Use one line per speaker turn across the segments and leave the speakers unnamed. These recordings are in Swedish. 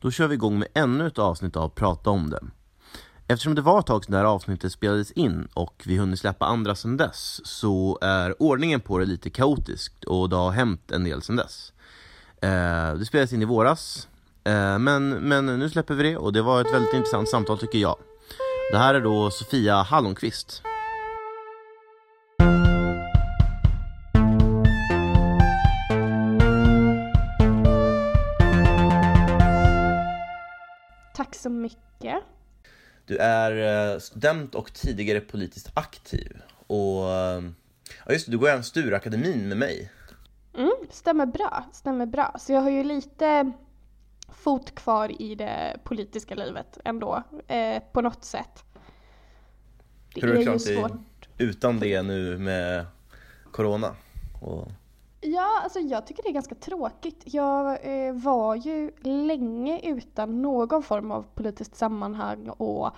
Då kör vi igång med ännu ett avsnitt av Prata om det. Eftersom det var ett tag sedan det här avsnittet spelades in och vi hunnit släppa andra sedan dess så är ordningen på det lite kaotiskt och det har hänt en del sedan dess. Eh, det spelades in i våras, eh, men, men nu släpper vi det och det var ett väldigt intressant samtal tycker jag. Det här är då Sofia Hallonqvist.
Tack så mycket.
Du är eh, student och tidigare politiskt aktiv. Och eh, ja just det, du går även Sturakademin med mig.
Mm, stämmer bra, stämmer bra. Så jag har ju lite fot kvar i det politiska livet ändå, eh, på något sätt.
Det Hur har du klarat dig utan det nu med Corona? Och...
Ja, alltså jag tycker det är ganska tråkigt. Jag eh, var ju länge utan någon form av politiskt sammanhang och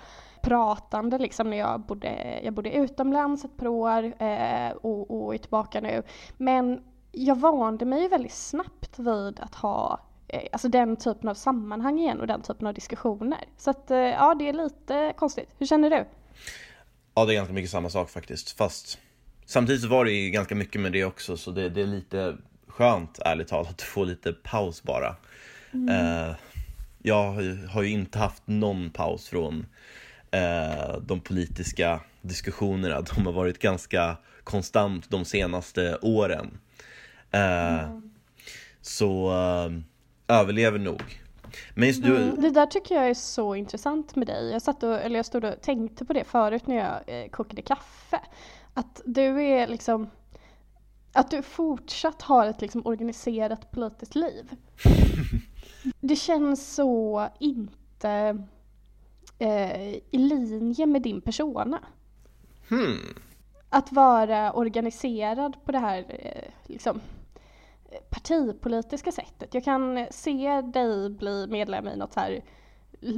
pratande liksom när jag bodde, jag bodde utomlands ett par år eh, och, och är tillbaka nu. Men jag vande mig väldigt snabbt vid att ha eh, alltså den typen av sammanhang igen och den typen av diskussioner. Så att eh, ja, det är lite konstigt. Hur känner du?
Ja, det är ganska mycket samma sak faktiskt. Fast Samtidigt så var det ju ganska mycket med det också, så det, det är lite skönt ärligt talat att få lite paus bara. Mm. Eh, jag har ju inte haft någon paus från eh, de politiska diskussionerna. De har varit ganska konstant de senaste åren. Eh, mm. Så eh, överlever nog.
Men just du... Mm, det där tycker jag är så intressant med dig. Jag, satt och, eller jag stod och tänkte på det förut när jag eh, kokade kaffe. Att du är liksom att du fortsatt har ett liksom organiserat politiskt liv. Det känns så inte eh, i linje med din persona.
Hmm.
Att vara organiserad på det här eh, liksom, partipolitiska sättet. Jag kan se dig bli medlem i något så här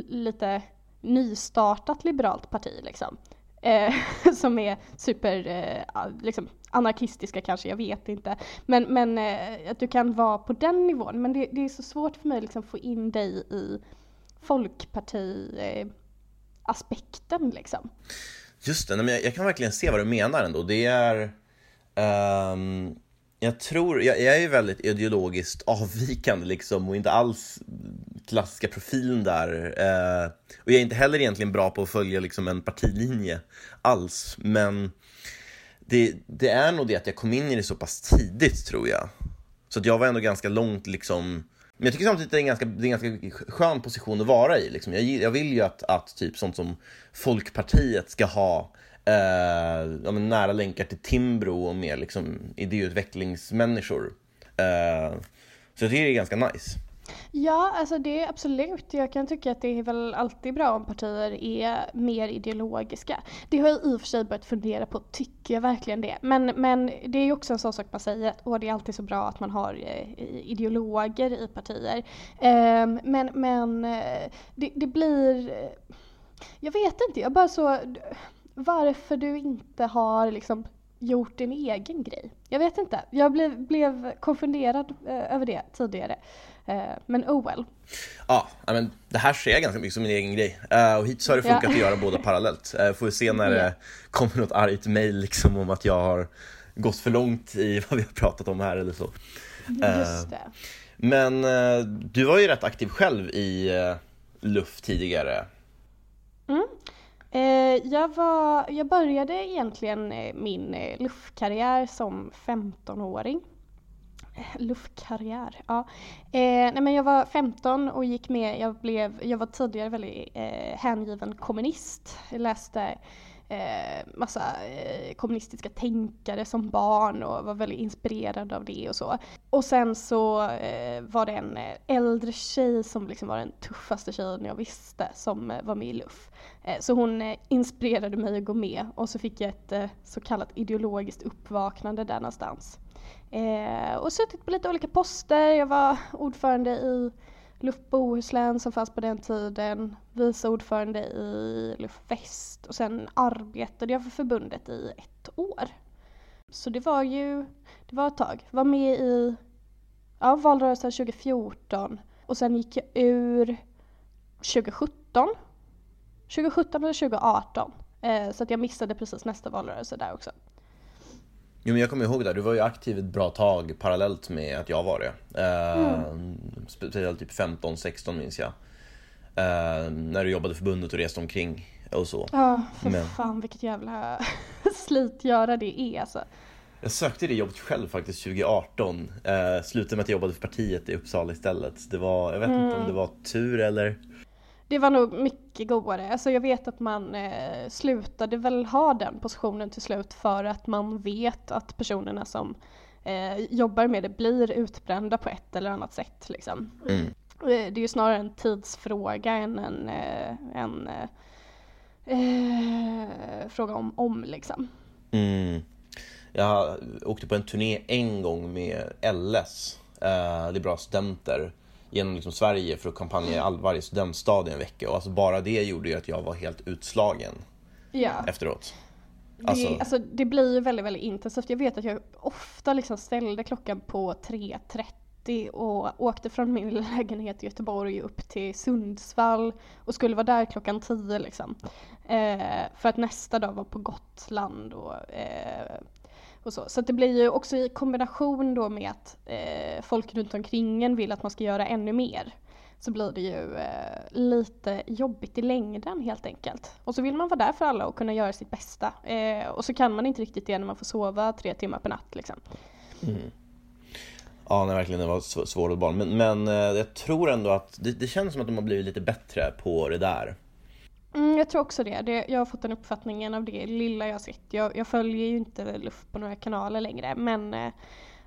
lite nystartat liberalt parti liksom eh, som är super eh, liksom, anarkistiska kanske, jag vet inte. Men, men eh, att du kan vara på den nivån. Men det, det är så svårt för mig att liksom, få in dig i folkparti-aspekten liksom.
Just det, men jag, jag, kan verkligen se vad du menar ändå. Det är um jag tror, jag, jag är väldigt ideologiskt avvikande liksom och inte alls klassiska profilen där. Eh, och jag är inte heller egentligen bra på att följa liksom en partilinje alls. Men det, det är nog det att jag kom in i det så pass tidigt tror jag. Så att jag var ändå ganska långt liksom men jag tycker samtidigt att det är en ganska, det är en ganska skön position att vara i. Liksom. Jag, jag vill ju att, att typ sånt som Folkpartiet ska ha eh, ja, nära länkar till Timbro och mer liksom, idéutvecklingsmänniskor. Eh, så jag tycker det är ganska nice.
Ja, alltså det är absolut. Jag kan tycka att det är väl alltid bra om partier är mer ideologiska. Det har jag i och för sig börjat fundera på, tycker jag verkligen det? Men, men det är ju också en sån sak man säger att åh, det är alltid så bra att man har eh, ideologer i partier. Ehm, men men eh, det, det blir, eh, jag vet inte, jag bara så varför du inte har liksom gjort din egen grej. Jag vet inte, jag blev, blev konfunderad över det tidigare. Eh, men oh well.
Ja, men det här ser jag ganska mycket som min egen grej. Uh, och hittills har det funkat ja. att göra båda parallellt. Uh, får vi se när det kommer något argt mail liksom om att jag har gått för långt i vad vi har pratat om här eller så.
Just det.
Men du var ju rätt aktiv själv i LUF tidigare.
Mm. Eh, jag, var, jag började egentligen eh, min eh, luftkarriär som 15-åring. Luffkarriär, ja. Eh, nej men jag var 15 och gick med, jag, blev, jag var tidigare väldigt eh, hängiven kommunist. Jag läste eh, massa eh, kommunistiska tänkare som barn och var väldigt inspirerad av det och så. Och sen så eh, var det en eh, äldre tjej som liksom var den tuffaste tjejen jag visste som eh, var med i LUF. Eh, så hon eh, inspirerade mig att gå med och så fick jag ett eh, så kallat ideologiskt uppvaknande där någonstans. Eh, och suttit på lite olika poster, jag var ordförande i LUF Bohuslän som fanns på den tiden, vice ordförande i LUF Väst och sen arbetade jag för förbundet i ett år. Så det var ju, det var ett tag. Var med i ja, valrörelsen 2014 och sen gick jag ur 2017. 2017 eller 2018. Eh, så att jag missade precis nästa valrörelse där också.
Jo men jag kommer ihåg det, du var ju aktiv ett bra tag parallellt med att jag var det. Eh, mm. Speciellt typ 15-16 minns jag. Eh, när du jobbade förbundet och reste omkring och så.
Ja, för men... fan vilket jävla slitgöra det är alltså.
Jag sökte det jobbet själv faktiskt 2018. Eh, slutade med att jag jobbade för partiet i Uppsala istället. Det var, jag vet mm. inte om det var tur eller
det var nog mycket godare. Alltså jag vet att man eh, slutade väl ha den positionen till slut för att man vet att personerna som eh, jobbar med det blir utbrända på ett eller annat sätt. Liksom. Mm. Eh, det är ju snarare en tidsfråga än en, eh, en eh, eh, fråga om om liksom.
Mm. Jag åkte på en turné en gång med LS, eh, Liberala Studenter genom liksom Sverige för att kampanja i all, varje studentstad i en vecka. Och alltså bara det gjorde ju att jag var helt utslagen ja. efteråt.
Alltså... Det, alltså, det blir ju väldigt, väldigt intensivt. Jag vet att jag ofta liksom ställde klockan på 3.30 och åkte från min lägenhet i Göteborg upp till Sundsvall och skulle vara där klockan 10 liksom. Eh, för att nästa dag vara på Gotland och eh, och så. så det blir ju också i kombination då med att eh, folk runt omkring en vill att man ska göra ännu mer. Så blir det ju eh, lite jobbigt i längden helt enkelt. Och så vill man vara där för alla och kunna göra sitt bästa. Eh, och så kan man inte riktigt det när man får sova tre timmar per natt liksom. Mm.
Ja, nej, verkligen. Det var svårt barn. Men, men eh, jag tror ändå att det, det känns som att de har blivit lite bättre på det där.
Mm, jag tror också det. det. Jag har fått den uppfattningen av det lilla jag sett. Jag, jag följer ju inte luft på några kanaler längre men eh,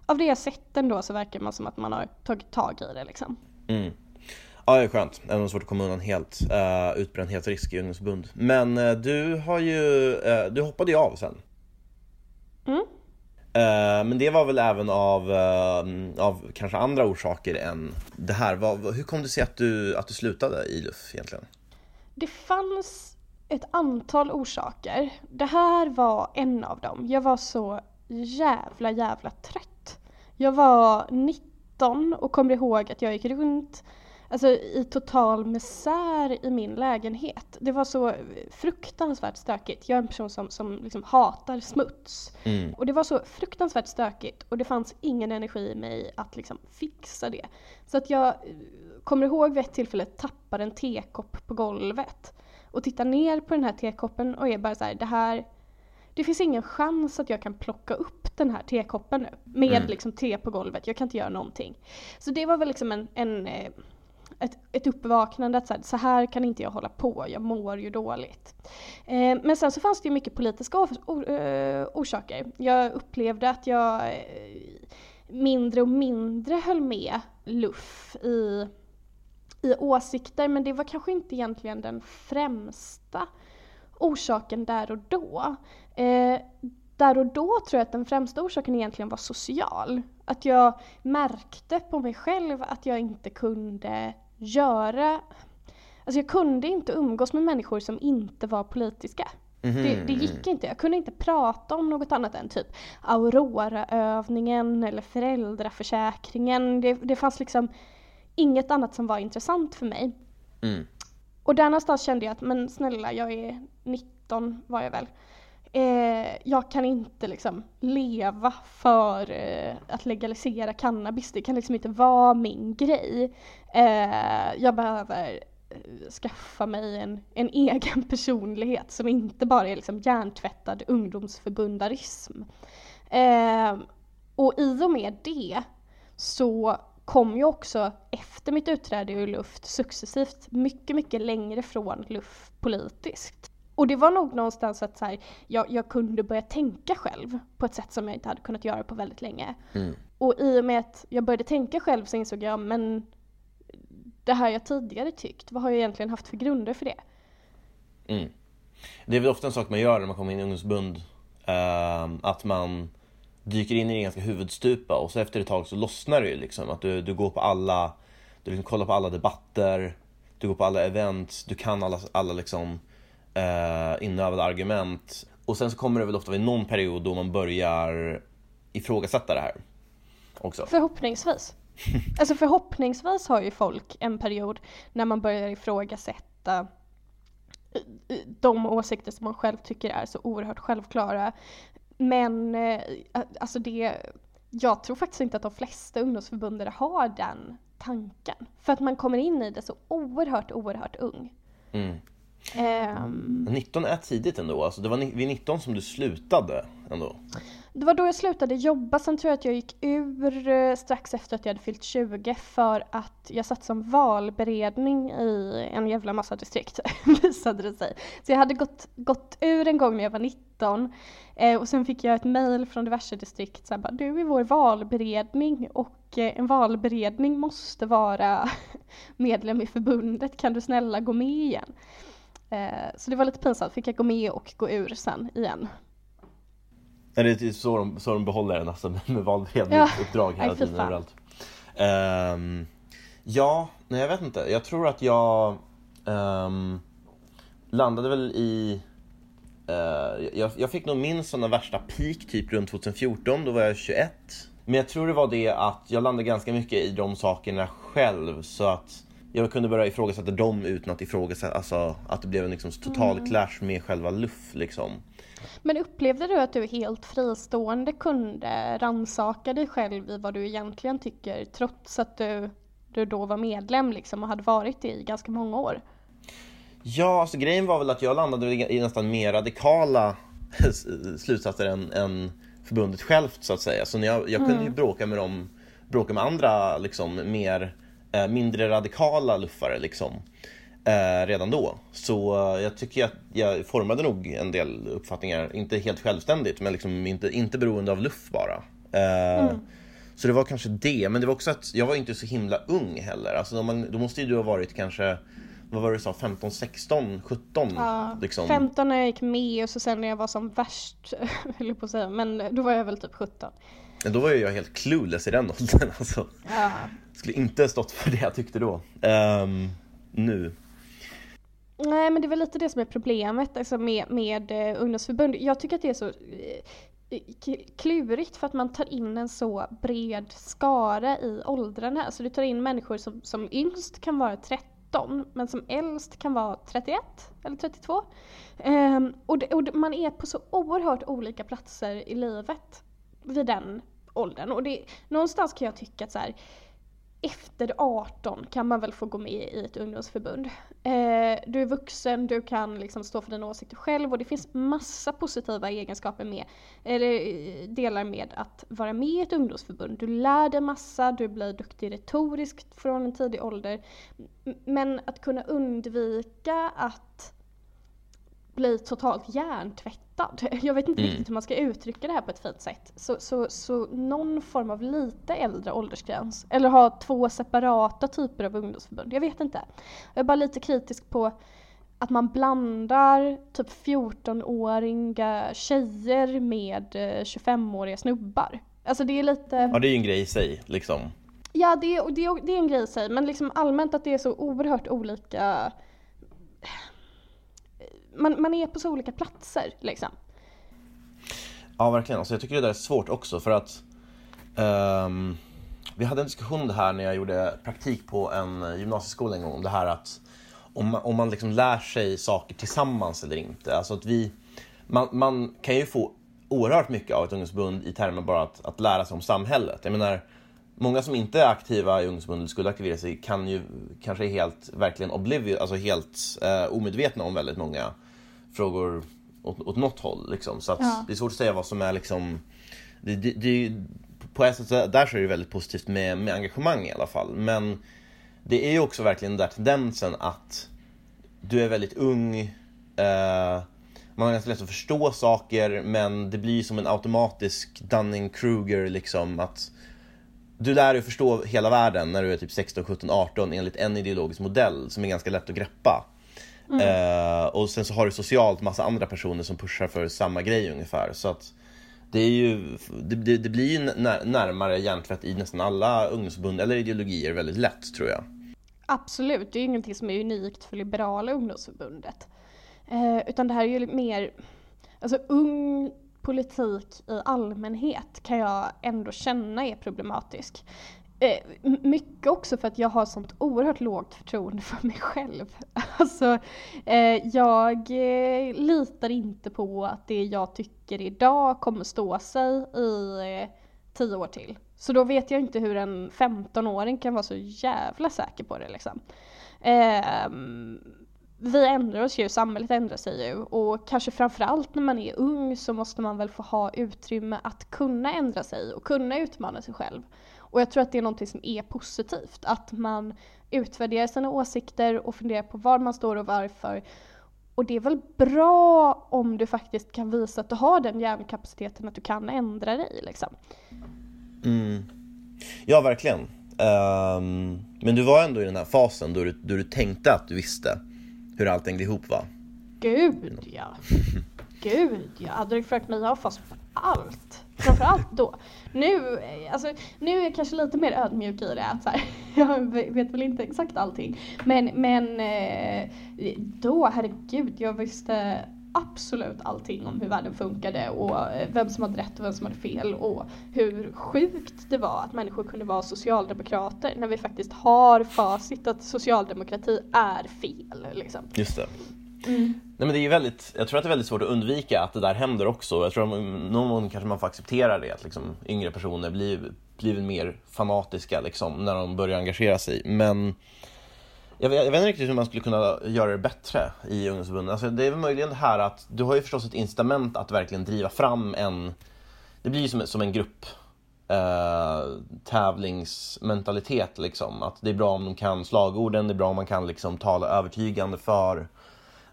av det jag sett ändå så verkar man som att man har tagit tag i det liksom.
Mm. Ja, det är skönt. Även om det är svårt att komma undan helt. Uh, utbrändhetsrisk i ungdomsförbund. Men uh, du har ju, uh, du hoppade ju av sen. Mm. Uh, men det var väl även av, av kanske andra orsaker än det här. Var, hur kom det sig att du, att du slutade i LUF egentligen?
Det fanns ett antal orsaker. Det här var en av dem. Jag var så jävla jävla trött. Jag var 19 och kommer ihåg att jag gick runt alltså, i total misär i min lägenhet. Det var så fruktansvärt stökigt. Jag är en person som, som liksom hatar smuts. Mm. Och det var så fruktansvärt stökigt och det fanns ingen energi i mig att liksom fixa det. Så att jag kommer ihåg vid ett tillfälle tappade en tekopp på golvet och tittar ner på den här tekoppen och är bara så här, det här det finns ingen chans att jag kan plocka upp den här tekoppen nu med mm. liksom te på golvet. Jag kan inte göra någonting. Så det var väl liksom en, en eh, ett, ett uppvaknande att så här, så här, kan inte jag hålla på, jag mår ju dåligt. Eh, men sen så fanns det ju mycket politiska or, or, uh, orsaker. Jag upplevde att jag eh, mindre och mindre höll med Luff i i åsikter men det var kanske inte egentligen den främsta orsaken där och då. Eh, där och då tror jag att den främsta orsaken egentligen var social. Att jag märkte på mig själv att jag inte kunde göra Alltså jag kunde inte umgås med människor som inte var politiska. Mm -hmm. det, det, gick inte. Jag kunde inte prata om något annat än typ Aurora-övningen eller föräldraförsäkringen. Det, det fanns liksom inget annat som var intressant för mig. Mm. Och där någonstans kände jag att men snälla jag är 19 var jag väl. Eh, jag kan inte liksom leva för eh, att legalisera cannabis. Det kan liksom inte vara min grej. Eh, jag behöver eh, skaffa mig en, en egen personlighet som inte bara är liksom hjärntvättad ungdomsförbundarism. Eh, och i och med det så kom ju också efter mitt utträde ur luft successivt mycket, mycket längre från luft politiskt. Och det var nog någonstans att så här, jag, jag, kunde börja tänka själv på ett sätt som jag inte hade kunnat göra på väldigt länge. Mm. Och i och med att jag började tänka själv så insåg jag, men det här jag tidigare tyckt, vad har jag egentligen haft för grunder för det?
Mm. Det är väl ofta en sak man gör när man kommer in i ungdomsbund, uh, att man dyker in i en ganska huvudstupa och så efter ett tag så lossnar det ju liksom. Att du, du går på alla, du liksom kollar på alla debatter, du går på alla events, du kan alla, alla liksom eh, inövade argument. Och sen så kommer det väl ofta vid någon period då man börjar ifrågasätta det här. Också.
Förhoppningsvis. Alltså förhoppningsvis har ju folk en period när man börjar ifrågasätta de åsikter som man själv tycker är så oerhört självklara. Men eh, alltså det, jag tror faktiskt inte att de flesta ungdomsförbundare har den tanken. För att man kommer in i det så oerhört, oerhört ung.
Mm. Um, 19 är tidigt ändå, alltså det var vid 19 som du slutade ändå.
Det var då jag slutade jobba, sen tror jag att jag gick ur eh, strax efter att jag hade fyllt 20 för att jag satt som valberedning i en jävla massa distrikt, visade det sig. Så jag hade gått, gått ur en gång när jag var 19 eh, och sen fick jag ett mail från diverse distrikt som bara du är vår valberedning och eh, en valberedning måste vara medlem i förbundet, kan du snälla gå med igen? Eh, så det var lite pinsamt, fick jag gå med och gå ur sen igen.
Är det typ så de, så de behåller en alltså, med valberedningsuppdrag ja, hela tiden överallt? Um, ja, nej jag vet inte. Jag tror att jag um, landade väl i uh, jag, jag, fick nog min sådana värsta peak typ runt 2014, då var jag 21. Men jag tror det var det att jag landade ganska mycket i de sakerna själv så att jag kunde börja ifrågasätta dem utan att ifrågasätta, alltså att det blev en liksom total mm. clash med själva luff liksom.
Men upplevde du att du helt fristående kunde ransaka dig själv i vad du egentligen tycker trots att du, du då var medlem liksom och hade varit det i ganska många år?
Ja, alltså grejen var väl att jag landade i nästan mer radikala slutsatser än, än förbundet självt så att säga. Så när jag, jag kunde ju mm. bråka med dem, bråka med andra liksom mer, eh, mindre radikala luffare liksom eh, redan då. Så eh, jag tycker att jag formade nog en del uppfattningar, inte helt självständigt, men liksom inte, inte beroende av luff bara. Eh, mm. Så det var kanske det, men det var också att jag var inte så himla ung heller. Alltså, man, då måste ju du ha varit kanske vad var det du sa, 15, 16, 17?
Ja, liksom. 15 när jag gick med och så sen när jag var som värst, höll jag på att säga, men då var jag väl typ 17.
Men då var jag helt clueless i den åldern alltså. Ja. Skulle inte stått för det jag tyckte då. Um, nu.
Nej men det är väl lite det som är problemet alltså med, med eh, ungdomsförbund. Jag tycker att det är så eh, eh, klurigt för att man tar in en så bred skara i åldrarna. Alltså du tar in människor som, som yngst kan vara 13 men som äldst kan vara 31 eller 32. Um, ehm, och, det, och man är på så oerhört olika platser i livet vid den åldern. Och det, någonstans kan jag tycka att så här, efter 18 kan man väl få gå med i ett ungdomsförbund. Eh, du är vuxen, du kan liksom stå för dina åsikter själv och det finns massa positiva egenskaper med, eller eh, delar med att vara med i ett ungdomsförbund. Du lär dig massa, du blir duktig retoriskt från en tidig ålder. Men att kunna undvika att bli totalt hjärntvättad. Jag vet inte mm. riktigt hur man ska uttrycka det här på ett fint sätt. Så, så, så någon form av lite äldre åldersgräns. Eller ha två separata typer av ungdomsförbund. Jag vet inte. Jag är bara lite kritisk på att man blandar typ 14-åriga tjejer med 25-åriga eh, snubbar. Alltså det är lite...
Ja det är ju en grej i sig liksom.
Ja det är, det, är, det är en grej i sig men liksom allmänt att det är så oerhört olika man, man är på så olika platser liksom.
Ja verkligen, alltså, jag tycker det där är svårt också för att um, Vi hade en diskussion om det här när jag gjorde praktik på en gymnasieskola en gång om det här att om man, om man liksom lär sig saker tillsammans eller inte. Alltså att vi, man, man kan ju få oerhört mycket av ett ungdomsförbund i termer bara att, att lära sig om samhället. Jag menar, många som inte är aktiva i ungdomsförbundet skulle aktivera sig kan ju kanske helt, verkligen oblivious, alltså helt eh, omedvetna om väldigt många frågor åt, åt något håll. Liksom. Så ja. det är svårt att säga vad som är liksom... Det, det, det, på ett sätt där så är det väldigt positivt med, med engagemang i alla fall. Men det är ju också verkligen den där tendensen att du är väldigt ung, eh, man har ganska lätt att förstå saker men det blir som en automatisk Dunning-Kruger liksom att du lär dig förstå hela världen när du är typ 16, 17, 18 enligt en ideologisk modell som är ganska lätt att greppa. Mm. Eh, och sen så har du socialt massa andra personer som pushar för samma grej ungefär. Så att det, är ju, det, det, det blir ju närmare hjärntvätt i nästan alla ungdomsförbund eller ideologier väldigt lätt tror jag.
Absolut, det är ju ingenting som är unikt för liberala ungdomsförbundet. Eh, utan det här är ju mer, alltså ung politik i allmänhet kan jag ändå känna är problematisk. Eh, mycket också för att jag har sånt oerhört lågt förtroende för mig själv. Alltså, eh, jag eh, litar inte på att det jag tycker idag kommer stå sig i eh, tio år till. Så då vet jag inte hur en 15-åring kan vara så jävla säker på det liksom. Ehm, vi ändrar oss ju, samhället ändrar sig ju och kanske framförallt när man är ung så måste man väl få ha utrymme att kunna ändra sig och kunna utmana sig själv. Och jag tror att det är någonting som är positivt, att man utvärderar sina åsikter och funderar på var man står och varför. Och det är väl bra om du faktiskt kan visa att du har den hjärnkapaciteten att du kan ändra dig liksom.
Mm. Ja, verkligen. Um, men du var ändå i den här fasen då du, då du tänkte att du visste hur allt hängde ihop va?
Gud ja. Gud ja. Hade du frågat mig, jag har fast allt. Framförallt då. Nu, alltså, nu är jag kanske lite mer ödmjuk i det. Att så här, jag vet väl inte exakt allting. Men, men eh, då, herregud, jag visste absolut allting om hur världen funkade och eh, vem som hade rätt och vem som hade fel och hur sjukt det var att människor kunde vara socialdemokrater när vi faktiskt har facit att socialdemokrati är fel. Liksom.
Just det. Mm. Nej, men det är väldigt, jag tror att det är väldigt svårt att undvika att det där händer också. Jag tror att någon gång kanske man får acceptera det, att liksom yngre personer blir, blir mer fanatiska liksom, när de börjar engagera sig. Men jag vet, jag vet, inte riktigt hur man skulle kunna göra det bättre i ungdomsförbunden. Alltså, det är väl möjligen det här att du har ju förstås ett incitament att verkligen driva fram en... Det blir ju som, som en grupp Uh, tävlingsmentalitet liksom. Att det är bra om de kan slagorden, det är bra om man kan liksom tala övertygande för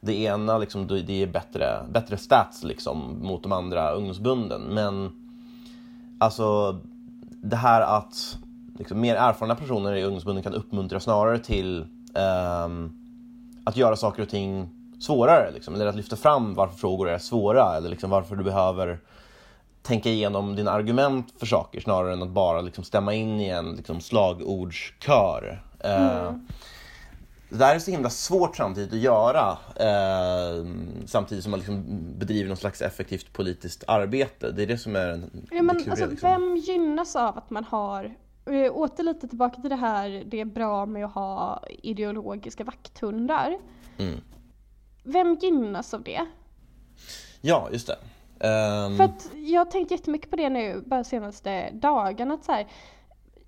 det ena, liksom, det är bättre, bättre stats liksom, mot de andra ungdomsbunden. Men alltså det här att liksom, mer erfarna personer i ungdomsbunden kan uppmuntra snarare till um, att göra saker och ting svårare. Liksom, eller att lyfta fram varför frågor är svåra eller liksom, varför du behöver tänka igenom dina argument för saker snarare än att bara liksom, stämma in i en liksom, slagordskör. Eh, mm. Uh, det där är så himla svårt samtidigt att göra eh, samtidigt som man liksom bedriver någon slags effektivt politiskt arbete. Det är det som är en,
ja, men, alltså, liksom. Vem gynnas av att man har Eh, åter lite tillbaka till det här, det är bra med att ha ideologiska vakthundar. Mm. Vem gynnas av det?
Ja, just det.
Um... För att jag har tänkt jättemycket på det nu, bara senaste dagarna. Att så här,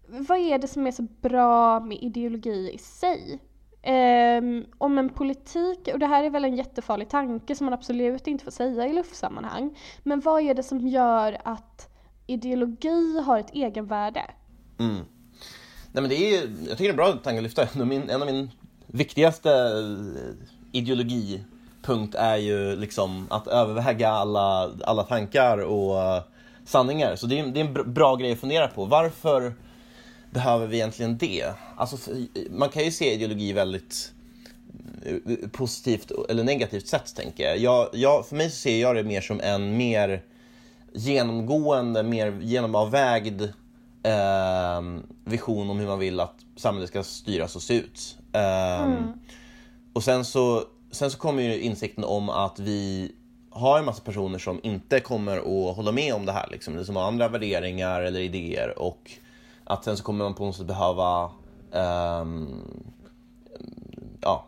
vad är det som är så bra med ideologi i sig? Um, om en politik, och det här är väl en jättefarlig tanke som man absolut inte får säga i luftsammanhang. Men vad är det som gör att ideologi har ett egenvärde?
Mm. Nej, men det är, jag tycker det är en bra tanke att lyfta. Min, en av min viktigaste eh, ideologipunkt är ju liksom att överväga alla, alla tankar och eh, sanningar. Så det är, det är en bra grej att fundera på. Varför behöver vi egentligen det? Alltså, man kan ju se ideologi väldigt eh, positivt eller negativt sätt, tänker jag. jag, jag för mig ser jag det mer som en mer genomgående, mer genomavvägd eh, vision om hur man vill att samhället ska styras och se ut. Eh, mm. Och sen så, sen så kommer ju insikten om att vi har en massa personer som inte kommer att hålla med om det här, liksom, eller som har andra värderingar eller idéer och att sen så kommer man på något sätt behöva um, ja,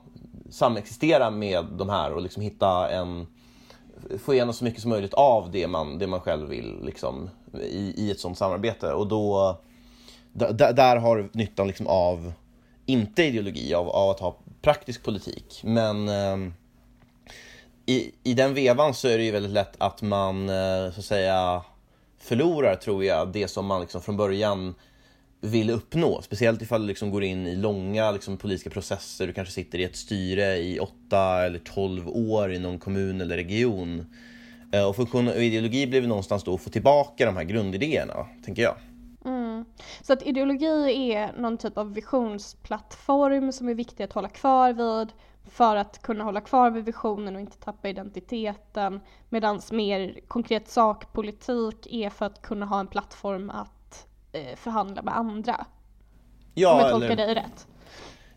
samexistera med de här och liksom hitta en få igenom så mycket som möjligt av det man, det man själv vill liksom, i, i ett sånt samarbete. Och då, där, där har nyttan liksom av, inte ideologi, av, av att ha praktisk politik. Men eh, i, i den vevan så är det ju väldigt lätt att man eh, så att säga förlorar, tror jag, det som man liksom från början vill uppnå. Speciellt ifall du liksom går in i långa liksom, politiska processer. Du kanske sitter i ett styre i åtta eller tolv år i någon kommun eller region. Eh, och funktion och ideologi blir någonstans då att få tillbaka de här grundidéerna, tänker jag.
Mm. Så att ideologi är någon typ av visionsplattform som är viktig att hålla kvar vid för att kunna hålla kvar vid visionen och inte tappa identiteten. Medan mer konkret sakpolitik är för att kunna ha en plattform att förhandla med andra. Ja, Om jag tolkar eller, dig rätt.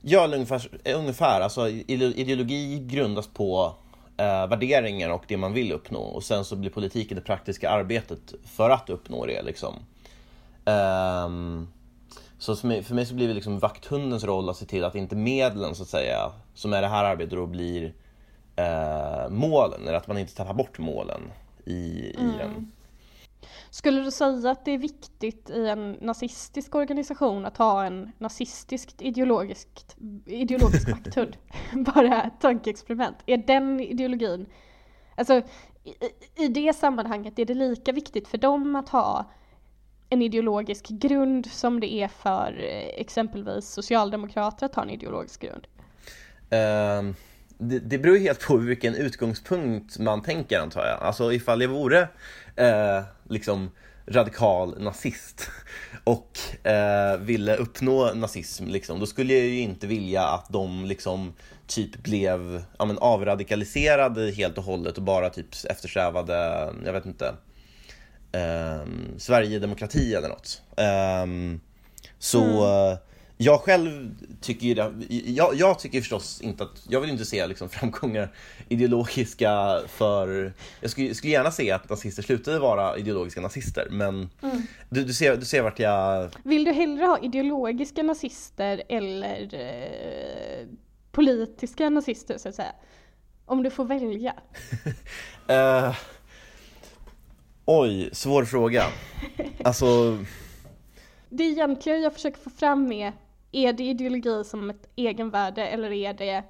Ja, ungefär. ungefär. Alltså, ideologi grundas på eh, värderingar och det man vill uppnå. Och sen så blir politiken det praktiska arbetet för att uppnå det. Liksom. Um, Så för mig, för mig så blir det liksom vakthundens roll att se till att inte medlen så att säga, som är det här arbetet då blir eh, målen, eller att man inte tappar bort målen i, i mm. den.
Skulle du säga att det är viktigt i en nazistisk organisation att ha en nazistiskt ideologiskt, ideologisk vakthund? Bara tankeexperiment. Är den ideologin, alltså i, i det sammanhanget är det lika viktigt för dem att ha en ideologisk grund som det är för eh, exempelvis socialdemokrater att ha en ideologisk grund?
Uh, det, det beror helt på vilken utgångspunkt man tänker antar jag. Alltså ifall jag vore eh, liksom radikal nazist och eh, ville uppnå nazism, liksom, då skulle jag ju inte vilja att de liksom typ blev ja, men, avradikaliserade helt och hållet och bara typ eftersträvade, jag vet inte, eh, Sverigedemokrati eller något. Eh, så mm jag själv tycker ju det, jag, jag, tycker förstås inte att, jag vill inte se liksom framgångar ideologiska för, jag skulle, skulle gärna se att nazister slutade vara ideologiska nazister men mm. du, du, ser, du ser vart jag...
Vill du hellre ha ideologiska nazister eller eh, politiska nazister så att säga? Om du får välja.
uh... Oj, svår fråga. Alltså...
Det är egentligen jag försöker få fram med, är det ideologi som ett egenvärde eller är det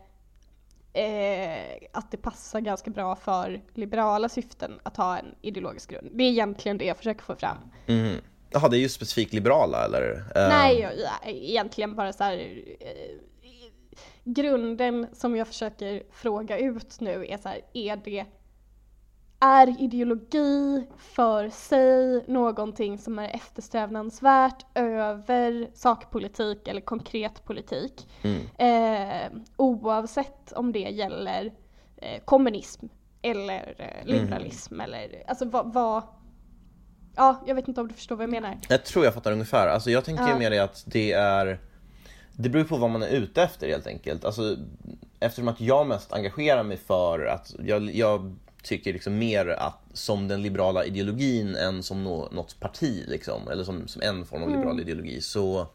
eh, att det passar ganska bra för liberala syften att ha en ideologisk grund? Det är egentligen det jag försöker få fram.
Mm. Jaha, det är ju specifikt liberala eller?
Uh... Nej, ja, egentligen bara så här, eh, grunden som jag försöker fråga ut nu är så här, är det är ideologi för sig någonting som är eftersträvansvärt över sakpolitik eller konkret politik? Mm. Eh, oavsett om det gäller eh, kommunism eller eh, liberalism mm. eller alltså vad, vad Ja, jag vet inte om du förstår vad jag menar.
Jag tror jag fattar ungefär. Alltså jag tänker ja. mer det att det är Det beror på vad man är ute efter helt enkelt. Alltså Eftersom att jag mest engagerar mig för att jag, jag tycker liksom mer att, som den liberala ideologin än som no, något parti, liksom, eller som, som en form av mm. liberal ideologi, så,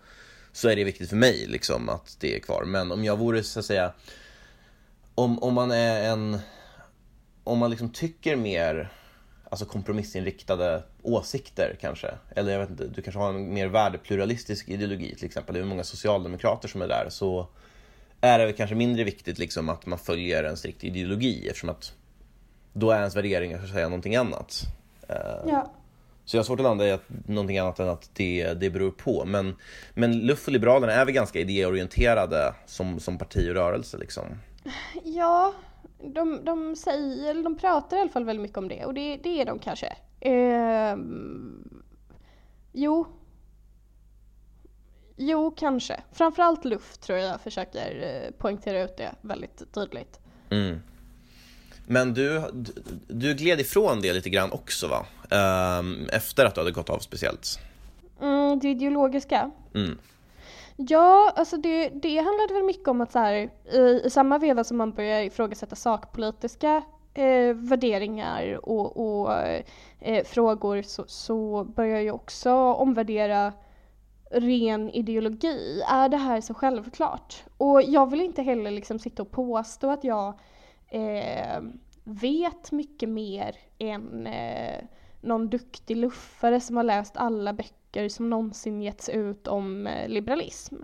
så är det viktigt för mig liksom, att det är kvar. Men om jag vore, så att säga, om, om man är en, om man liksom tycker mer alltså kompromissinriktade åsikter kanske, eller jag vet inte, du kanske har en mer värdepluralistisk ideologi till exempel, det är många socialdemokrater som är där, så är det kanske mindre viktigt liksom att man följer en strikt ideologi eftersom att då är ens värderingar så att säga någonting annat.
Eh, ja.
Så jag har svårt att landa i att någonting annat än att det, det beror på. Men, men LUF och Liberalerna är väl ganska idéorienterade som, som parti och rörelse liksom?
Ja, de, de säger, de pratar i alla fall väldigt mycket om det och det, det är de kanske. Eh, jo. Jo, kanske. Framförallt luft tror jag försöker eh, poängtera ut det väldigt tydligt.
Mm. Men du, du gled ifrån det lite grann också va? Um, efter att du hade gått av speciellt.
Mm, det ideologiska?
Mm.
Ja, alltså det, det handlade väl mycket om att så här, i, i samma veva som man börjar ifrågasätta sakpolitiska eh, värderingar och, och eh, frågor så, så börjar jag också omvärdera ren ideologi. Är det här så självklart? Och jag vill inte heller liksom sitta och påstå att jag eh, vet mycket mer än eh, någon duktig luffare som har läst alla böcker som någonsin getts ut om eh, liberalism.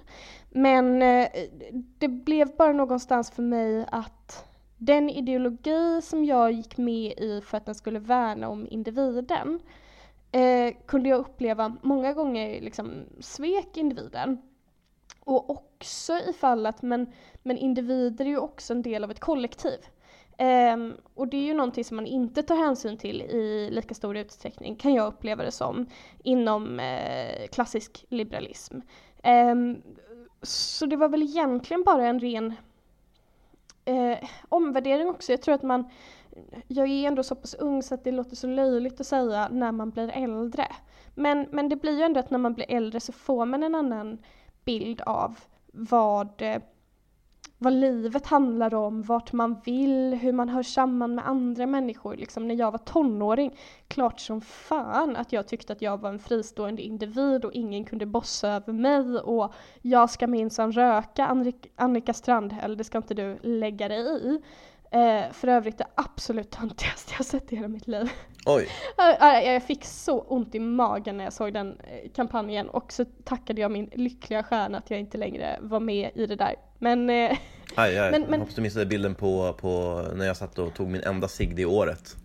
Men eh, det blev bara någonstans för mig att den ideologi som jag gick med i för att den skulle värna om individen eh, kunde jag uppleva många gånger liksom svek individen. Och också i fallet, men, men individer är ju också en del av ett kollektiv. Um, och det är ju någonting som man inte tar hänsyn till i lika stor utsträckning, kan jag uppleva det som, inom uh, klassisk liberalism. Um, så det var väl egentligen bara en ren uh, omvärdering också. Jag tror att man, jag är ändå så pass ung så att det låter så löjligt att säga när man blir äldre. Men, men det blir ju ändå att när man blir äldre så får man en annan bild av vad eh, vad livet handlar om, vart man vill, hur man hör samman med andra människor. Liksom när jag var tonåring, klart som fan att jag tyckte att jag var en fristående individ och ingen kunde bossa över mig och jag ska minsann röka Annika Strandhäll, det ska inte du lägga dig i. Eh, för övrigt det absolut töntigaste jag sett i hela mitt liv.
Oj!
jag fick så ont i magen när jag såg den eh, kampanjen och så tackade jag min lyckliga stjärna att jag inte längre var med i det där. Men... Eh,
aj, aj. Men, men... hoppas du missade bilden på, på när jag satt och tog min enda cigg det året.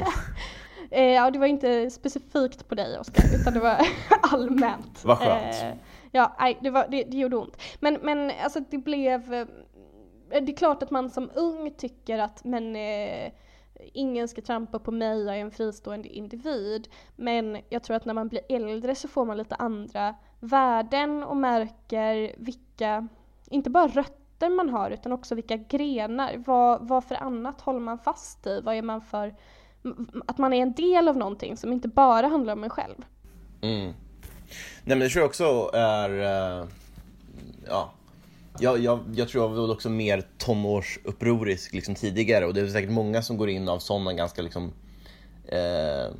eh, ja, det var inte specifikt på dig Oskar, utan det var allmänt.
Vad skönt. Eh,
ja, nej, det, var, det, det gjorde ont. Men, men alltså det blev eh, Eh, det är klart att man som ung tycker att men eh, ingen ska trampa på mig, jag är en fristående individ. Men jag tror att när man blir äldre så får man lite andra värden och märker vilka, inte bara rötter man har utan också vilka grenar, vad, vad för annat håller man fast i, vad är man för, att man är en del av någonting som inte bara handlar om en själv.
Mm. Nej men det tror jag också är, uh, ja, jag, jag, jag tror jag var också mer tonårsupprorisk liksom, tidigare och det är säkert många som går in av sådana ganska liksom, eh,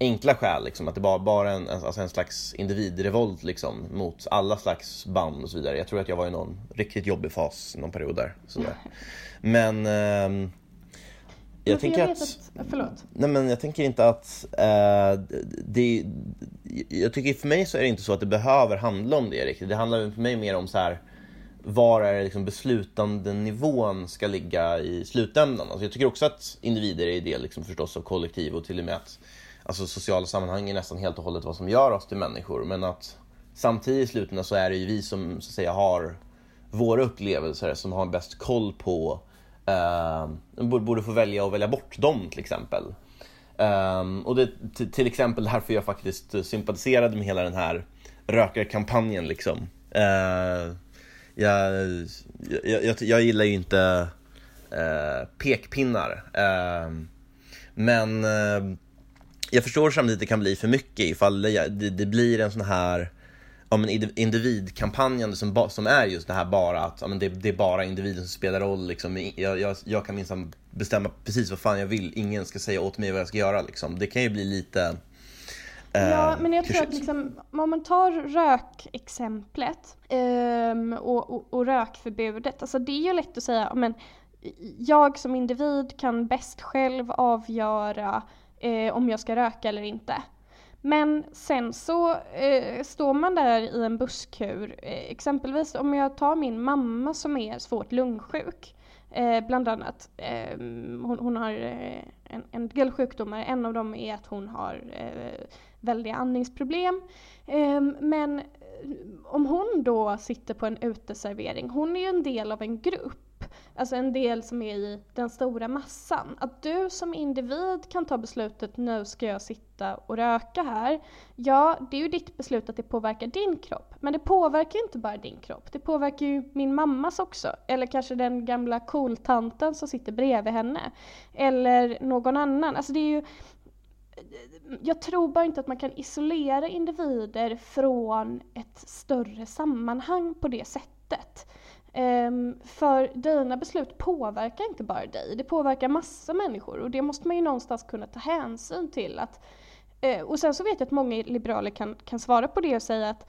enkla skäl. Liksom, att det bara, bara en, alltså en slags individrevolt liksom, mot alla slags band och så vidare. Jag tror att jag var i någon riktigt jobbig fas någon period där. Sådär. Men eh, jag tänker jag att,
att... Förlåt.
Nej men jag tänker inte att... Eh, det, jag tycker för mig så är det inte så att det behöver handla om det riktigt. Det handlar för mig mer om så här var är liksom beslutande nivån ska ligga i slutändan. Alltså jag tycker också att individer är del liksom förstås av kollektiv och till och med att alltså sociala sammanhang är nästan helt och hållet vad som gör oss till människor. Men att samtidigt i slutändan så är det ju vi som så att säga har våra upplevelser som har bäst koll på eh, borde få välja och välja bort dem till exempel. Um, och det är till exempel därför jag faktiskt sympatiserade med hela den här rökarkampanjen liksom. Uh, jag, jag, jag, jag gillar ju inte eh, pekpinnar. Eh, men eh, jag förstår samtidigt att det kan bli för mycket ifall det, det, det blir en sån här ja, men individkampanjande som, som är just det här bara att ja, men det, det är bara individen som spelar roll. Liksom. Jag, jag, jag kan minsann bestämma precis vad fan jag vill, ingen ska säga åt mig vad jag ska göra. Liksom. Det kan ju bli lite
Ja, eh, men jag tror att liksom, om man tar rökexemplet um, och, och, och rökförbudet, alltså det är ju lätt att säga, men jag som individ kan bäst själv avgöra eh, om jag ska röka eller inte. Men sen så eh, står man där i en busskur, eh, exempelvis om jag tar min mamma som är svårt lungsjuk, eh, bland annat. hon, hon, har en, en del sjukdomar, en av dem är att hon har väldiga andningsproblem. Ehm, men eh, om hon då sitter på en uteservering, hon är ju en del av en grupp. Alltså en del som är i den stora massan. Att du som individ kan ta beslutet, nu ska jag sitta och röka här. Ja, det är ju ditt beslut att det påverkar din kropp. Men det påverkar ju inte bara din kropp, det påverkar ju min mammas också. Eller kanske den gamla cooltanten som sitter bredvid henne. Eller någon annan. Alltså det är ju, jag tror bara inte att man kan isolera individer från ett större sammanhang på det sättet. Um, för dina beslut påverkar inte bara dig, det påverkar massa människor och det måste man ju någonstans kunna ta hänsyn till. Att, uh, och sen så vet jag att många liberaler kan, kan svara på det och säga att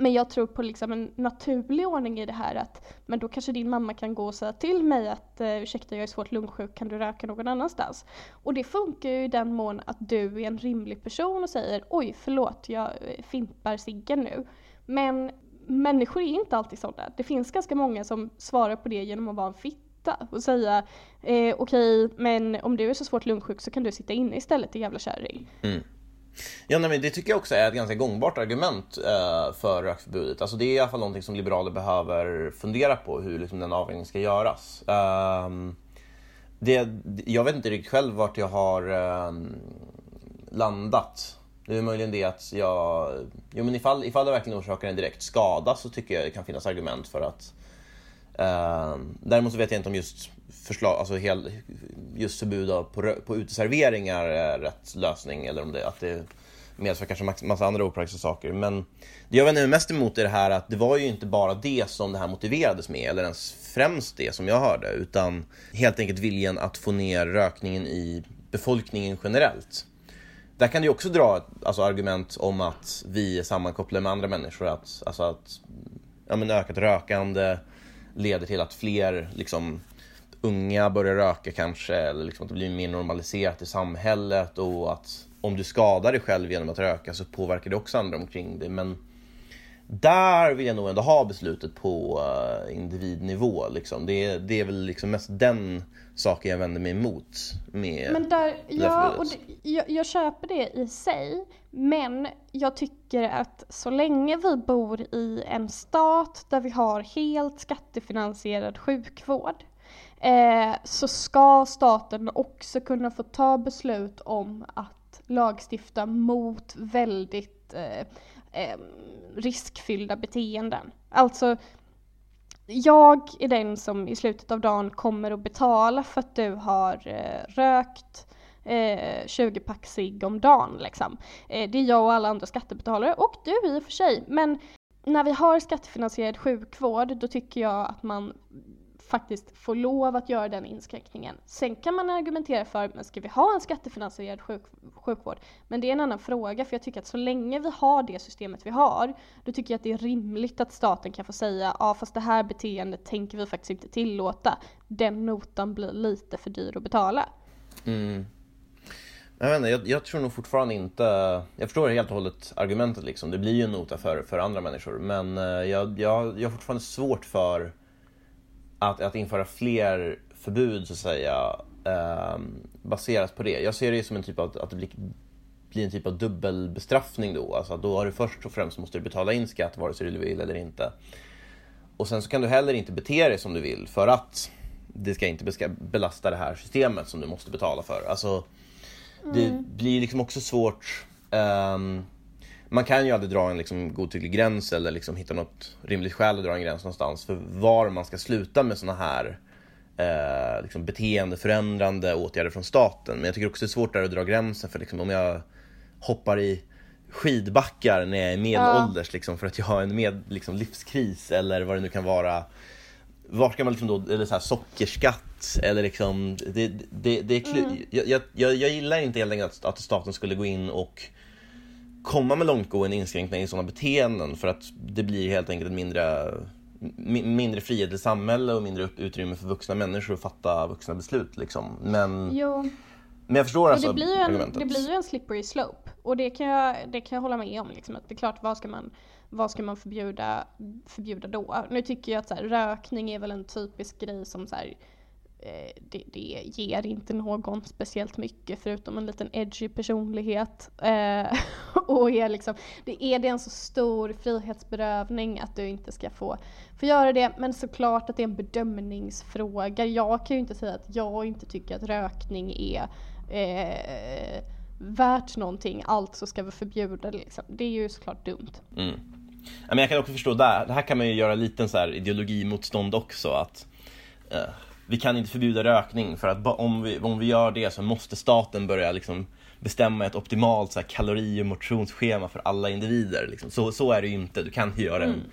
men jag tror på liksom en naturlig ordning i det här att men då kanske din mamma kan gå och säga till mig att eh, ursäkta jag är svårt lungsjuk, kan du röka någon annanstans? Och det funkar ju i den mån att du är en rimlig person och säger oj förlåt jag eh, fimpar ciggen nu. Men människor är inte alltid sådana. Det finns ganska många som svarar på det genom att vara en fitta och säga eh, okej okay, men om du är så svårt lungsjuk så kan du sitta inne istället din jävla kärring.
Mm. Ja, nej, men det tycker jag också är ett ganska gångbart argument eh, för rökförbudet. Alltså, det är i alla fall någonting som liberaler behöver fundera på, hur liksom, den avvägningen ska göras. Uh, det, jag vet inte riktigt själv vart jag har uh, landat. Det är möjligen det att jag... Jo, men ifall, ifall det verkligen orsakar en direkt skada så tycker jag det kan finnas argument för att Ehm, däremot så vet jag inte om just förslag, alltså just förbud på, på uteserveringar är rätt lösning eller om det, att det medför kanske massa andra opraktiska saker. Men det jag vänder mig mest emot är det här att det var ju inte bara det som det här motiverades med, eller ens främst det som jag hörde, utan helt enkelt viljan att få ner rökningen i befolkningen generellt. Där kan du också dra alltså, argument om att vi är sammankopplade med andra människor, att, alltså att ja, men ökat rökande leder till att fler liksom, unga börjar röka kanske, eller liksom att det blir mer normaliserat i samhället och att om du skadar dig själv genom att röka så påverkar det också andra omkring dig. Men där vill jag nog ändå ha beslutet på uh, individnivå. Liksom. Det, det är väl liksom mest den saker jag vänder mig emot med
Men där, ja, och det, jag, jag, köper det i sig. Men jag tycker att så länge vi bor i en stat där vi har helt skattefinansierad sjukvård eh, så ska staten också kunna få ta beslut om att lagstifta mot väldigt eh, eh, riskfyllda beteenden. Alltså jag är den som i slutet av dagen kommer att betala för att du har eh, rökt eh, 20 pack cigg om dagen liksom. Eh, det är jag och alla andra skattebetalare och du i och för sig. Men när vi har skattefinansierad sjukvård då tycker jag att man faktiskt får lov att göra den inskränkningen. Sen kan man argumentera för, men ska vi ha en skattefinansierad sjuk, sjukvård? Men det är en annan fråga, för jag tycker att så länge vi har det systemet vi har, då tycker jag att det är rimligt att staten kan få säga, ja fast det här beteendet tänker vi faktiskt inte tillåta. Den notan blir lite för dyr att betala.
Mm. Jag, inte, jag, jag, tror nog fortfarande inte... Jag förstår helt och hållet argumentet liksom. Det blir ju en nota för, för andra människor. Men eh, jag, jag, jag har fortfarande svårt för att, att införa fler förbud så att säga eh, baseras på det. Jag ser det som en typ av, att det blir, blir en typ av dubbelbestraffning då. Alltså då har du först och främst måste du betala in skatt vare sig du vill eller inte. Och sen så kan du heller inte bete dig som du vill för att det ska inte belasta det här systemet som du måste betala för. Alltså, det mm. blir liksom också svårt um, man kan ju aldrig dra en liksom godtycklig gräns eller liksom hitta något rimligt skäl att dra en gräns någonstans för var man ska sluta med såna här eh, liksom beteendeförändrande åtgärder från staten. Men jag tycker också det är svårt där att dra gränsen för liksom, om jag hoppar i skidbackar när jag är medelålders ja. liksom, för att jag har en med, liksom, livskris eller vad det nu kan vara. Var ska man liksom då, eller så här, sockerskatt eller liksom, det, det, det är mm. jag, jag, jag, jag gillar inte helt enkelt att, att staten skulle gå in och komma med långtgående inskränkningar i sådana beteenden för att det blir helt enkelt mindre, mindre frihet i samhälle och mindre utrymme för vuxna människor att fatta vuxna beslut. Liksom. Men,
jo.
men jag förstår alltså
det blir en, Det blir ju en slippery slope och det kan jag, det kan jag hålla med om. Liksom, att det är klart, vad ska man, vad ska man förbjuda, förbjuda då? Nu tycker jag att så här, rökning är väl en typisk grej som så här, Eh, det, det, ger inte någon speciellt mycket förutom en liten edgy personlighet. Eh, och är liksom, det är det en så stor frihetsberövning att du inte ska få, få göra det. Men såklart att det är en bedömningsfråga. Jag kan ju inte säga att jag inte tycker att rökning är eh, värt någonting, alltså ska vi förbjuda det. Liksom. Det är ju såklart dumt.
Mm. Men jag kan också förstå, där, det här kan man ju göra lite så här ideologimotstånd också. att eh vi kan inte förbjuda rökning för att om vi, om vi gör det så måste staten börja liksom bestämma ett optimalt så här, kalori och motionsschema för alla individer. Liksom. Så, så är det ju inte, du kan ju göra en, mm.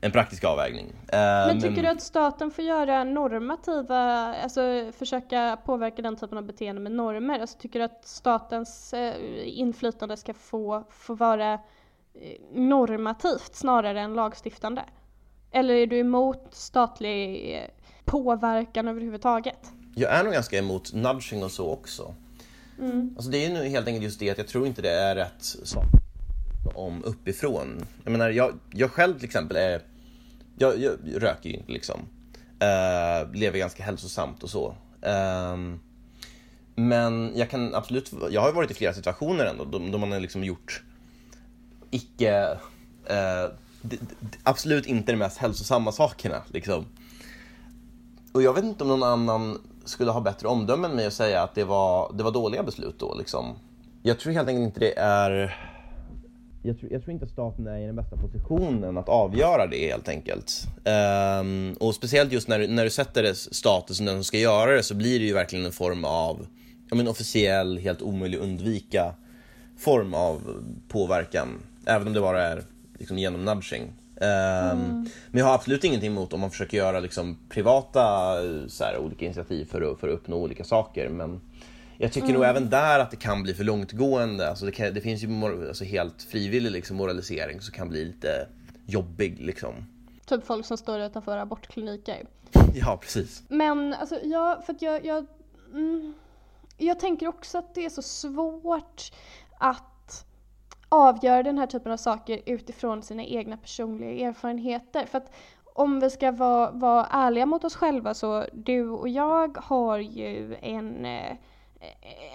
en praktisk avvägning. Uh,
men tycker men... du att staten får göra normativa, alltså försöka påverka den typen av beteende med normer? Alltså tycker du att statens uh, inflytande ska få, få vara uh, normativt snarare än lagstiftande? Eller är du emot statlig påverkan överhuvudtaget.
Jag är nog ganska emot nudging och så också. Mm. Alltså det är nu helt enkelt just det att jag tror inte det är rätt sak om uppifrån. Jag menar, jag, jag själv till exempel är, jag, jag röker ju inte liksom. Uh, lever ganska hälsosamt och så. Uh, men jag kan absolut, jag har varit i flera situationer ändå då, då man har liksom gjort icke, uh, absolut inte de mest hälsosamma sakerna liksom. Och jag vet inte om någon annan skulle ha bättre omdömen än mig och säga att det var, det var dåliga beslut då. Liksom. Jag tror helt enkelt inte det är... Jag tror, jag tror inte att staten är i den bästa positionen att avgöra det helt enkelt. Um, och speciellt just när, när du sätter status som den som ska göra det så blir det ju verkligen en form av ja, men officiell, helt omöjlig att undvika form av påverkan, även om det bara är liksom genom nudging. Um, mm. Men jag har absolut ingenting emot om man försöker göra liksom privata så här, olika initiativ för att, för att uppnå olika saker. Men jag tycker mm. nog även där att det kan bli för långtgående. Alltså det, kan, det finns ju alltså helt frivillig liksom moralisering som kan bli lite jobbig. Liksom.
Typ folk som står utanför abortkliniker.
Ja, precis.
Men alltså, ja, för att jag, jag, mm, jag tänker också att det är så svårt att avgöra den här typen av saker utifrån sina egna personliga erfarenheter. För att om vi ska vara, vara ärliga mot oss själva så du och jag har ju en, eh,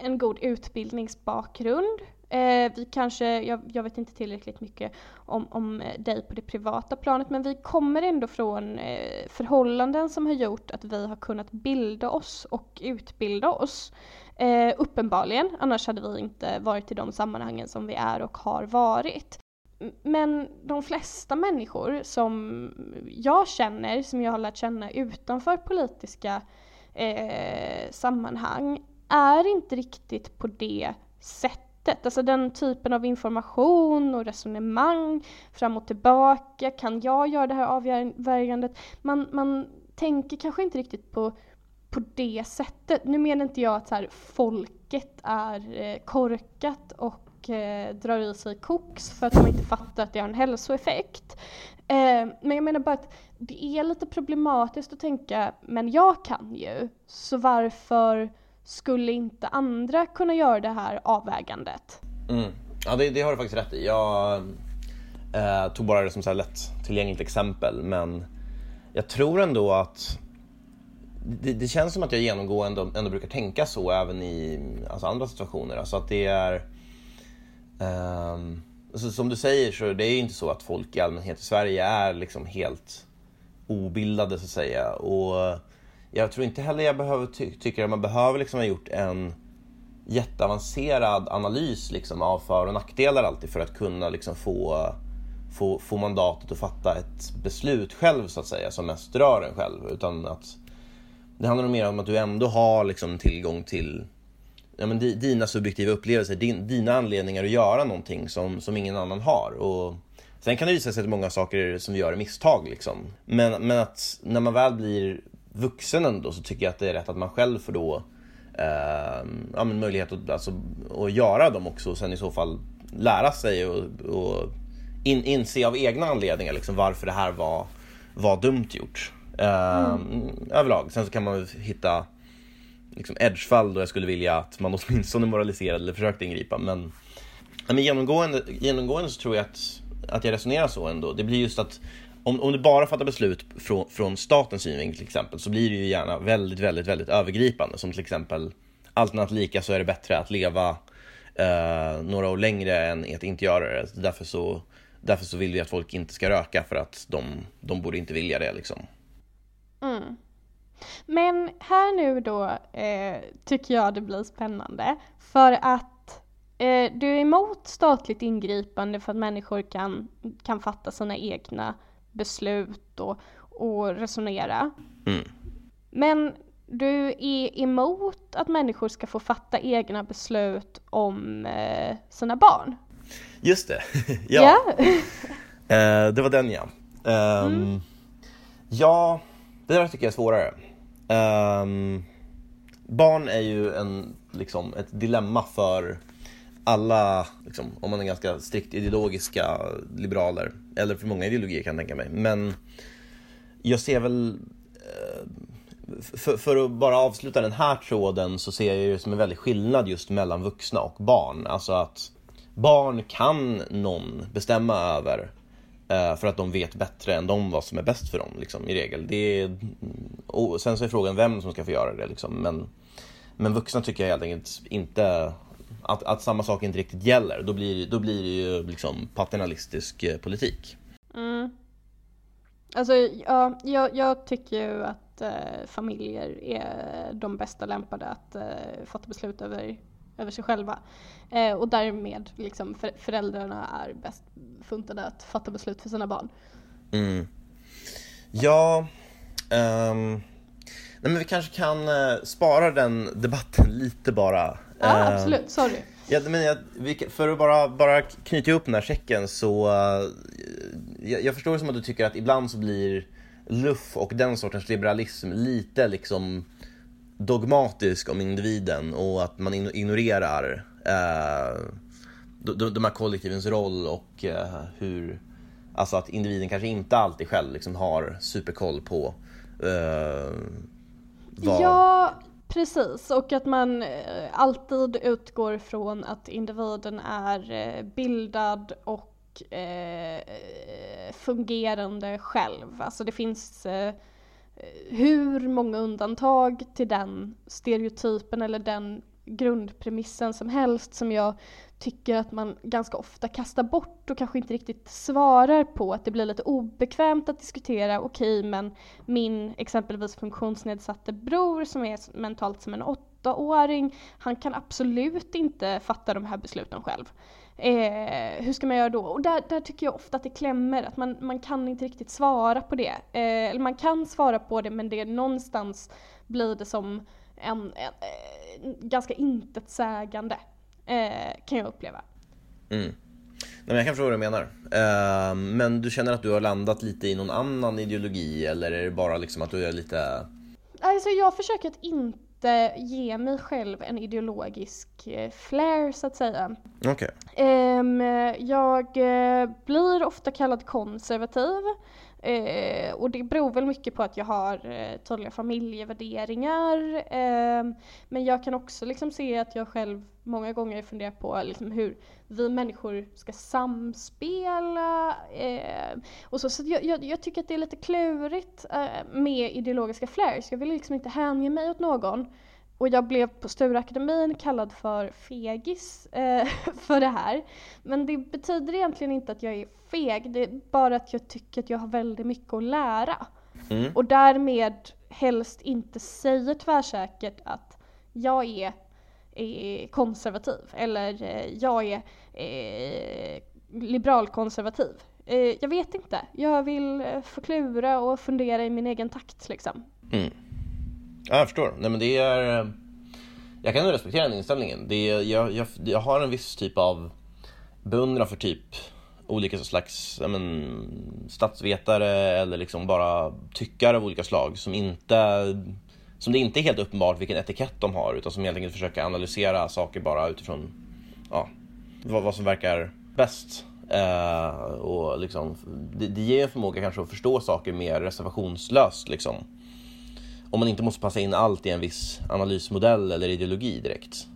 en god utbildningsbakgrund. Eh, vi kanske, jag, jag, vet inte tillräckligt mycket om, om dig på det privata planet, men vi kommer ändå från eh, förhållanden som har gjort att vi har kunnat bilda oss och utbilda oss. Eh, uppenbarligen, annars hade vi inte varit i de sammanhangen som vi är och har varit. Men de flesta människor som jag känner, som jag har lärt känna utanför politiska eh, sammanhang, är inte riktigt på det sättet. Alltså den typen av information och resonemang fram och tillbaka. Kan jag göra det här avvägandet? Man, man tänker kanske inte riktigt på på det sättet. Nu menar inte jag att så här, folket är eh, korkat och eh, drar i sig koks för att de inte fattar att det har en hälsoeffekt. Eh, men jag menar bara att det är lite problematiskt att tänka, men jag kan ju, så varför skulle inte andra kunna göra det här avvägandet?
Mm. Ja, det, det, har du faktiskt rätt i. Jag eh, tog bara det som ett lättillgängligt exempel, men jag tror ändå att det, det, känns som att jag genomgående ändå, ändå brukar tänka så även i alltså andra situationer. Alltså att det är... Um, alltså som du säger så det är inte så att folk i allmänhet i Sverige är liksom helt obildade så att säga. Och jag tror inte heller jag behöver ty tycker att man behöver liksom ha gjort en jätteavancerad analys liksom av för och nackdelar alltid för att kunna liksom få, få, få mandatet att fatta ett beslut själv så att säga som mest rör en själv. Utan att det handlar nog mer om att du ändå har liksom tillgång till ja, men dina subjektiva upplevelser, din, dina anledningar att göra någonting som, som ingen annan har. Och sen kan det visa sig att många saker som vi gör är misstag. Liksom. Men, men att när man väl blir vuxen ändå så tycker jag att det är rätt att man själv får då eh, ja, men möjlighet att, alltså, att göra dem också och sen i så fall lära sig och, och in, inse av egna anledningar liksom, varför det här var, var dumt gjort. Mm. Överlag. Sen så kan man hitta liksom edgefall då jag skulle vilja att man åtminstone moraliserade eller försökte ingripa. Men, men genomgående, genomgående så tror jag att, att jag resonerar så ändå. Det blir just att om, om du bara fattar beslut från, från statens synvinkel till exempel så blir det ju gärna väldigt, väldigt, väldigt övergripande. Som till exempel allt lika så är det bättre att leva eh, några år längre än att inte göra alltså, det. Därför så, därför så vill vi att folk inte ska röka för att de, de borde inte vilja det liksom.
Mm. Men här nu då eh, tycker jag det blir spännande för att eh, du är emot statligt ingripande för att människor kan, kan fatta sina egna beslut och, och resonera. Mm. Men du är emot att människor ska få fatta egna beslut om eh, sina barn.
Just det, ja. yeah. det var den ja. Um, mm. Ja, det där tycker jag är svårare. Um, barn är ju en, liksom, ett dilemma för alla, liksom, om man är ganska strikt ideologiska liberaler, eller för många ideologier kan jag tänka mig. Men jag ser väl, eh, för, för, att bara avsluta den här tråden så ser jag det som en väldig skillnad just mellan vuxna och barn. Alltså att barn kan någon bestämma över Eh, för att de vet bättre än de vad som är bäst för dem liksom, i regel. Det är, och sen så är frågan vem som ska få göra det. Liksom. Men, men vuxna tycker jag helt enkelt inte att, att samma sak inte riktigt gäller. Då blir, då blir det ju liksom paternalistisk eh, politik.
Mm. Alltså, ja, jag, jag tycker ju att eh, familjer är de bästa lämpade att eh, fatta beslut över över sig själva. Eh, och därmed liksom för, föräldrarna är bäst funtade att fatta beslut för sina barn.
Mm. Ja, um, nej men vi kanske kan uh, spara den debatten lite bara.
Ja, uh, absolut. Sorry.
Ja, men jag, för att bara, bara knyta ihop den här säcken så uh, jag, jag, förstår det som att du tycker att ibland så blir luff och den sortens liberalism lite liksom dogmatisk om individen och att man ignorerar eh, de, de här kollektivens roll och eh, hur, alltså att individen kanske inte alltid själv liksom har superkoll på eh,
vad... Ja, Precis, och att man eh, alltid utgår från att individen är eh, bildad och eh, fungerande själv. Alltså det finns hur många undantag till den stereotypen eller den grundpremissen som helst som jag tycker att man ganska ofta kastar bort och kanske inte riktigt svarar på. Att det blir lite obekvämt att diskutera, okej okay, men min exempelvis funktionsnedsatte bror som är mentalt som en åttaåring, han kan absolut inte fatta de här besluten själv. Eh, hur ska man göra då? Och där, där, tycker jag ofta att det klämmer, att man, man kan inte riktigt svara på det. Eh, eller man kan svara på det men det är någonstans blir det som en, en, en ganska intetsägande eh, kan jag uppleva.
Mm. Nej, men jag kan förstå vad du menar. Uh, men du känner att du har landat lite i någon annan ideologi eller är det bara liksom att du är lite...
Alltså jag försöker att inte ge mig själv en ideologisk eh, flair så att säga.
Okay.
Ehm, jag uh, blir ofta kallad konservativ. Eh, och det beror väl mycket på att jag har eh, tydliga familjevärderingar. Eh, men jag kan också liksom se att jag själv många gånger funderar på liksom hur vi människor ska samspela. Eh, och så så jag, jag, jag, tycker att det är lite klurigt eh, med ideologiska flares. Jag vill liksom inte hänge mig åt någon. Och jag blev på Stureakademin kallad för fegis eh, för det här. Men det betyder egentligen inte att jag är feg, det är bara att jag tycker att jag har väldigt mycket att lära. Mm. Och därmed helst inte säger tvärsäkert att jag är, är konservativ eller eh, jag är eh, liberalkonservativ. Eh, jag vet inte, jag vill eh, förklura och fundera i min egen takt liksom.
Mm. Ja, jag förstår. Nej, men det är... Eh, jag kan respektera den inställningen. Det är, jag, jag, jag har en viss typ av beundran för typ olika slags men, statsvetare eller liksom bara tyckare av olika slag som inte som det inte är helt uppenbart vilken etikett de har utan som helt enkelt försöker analysera saker bara utifrån ja, vad, vad som verkar bäst. Eh, och liksom, det, det ger en förmåga kanske att förstå saker mer reservationslöst. Liksom om man inte måste passa in allt i en viss analysmodell eller ideologi direkt.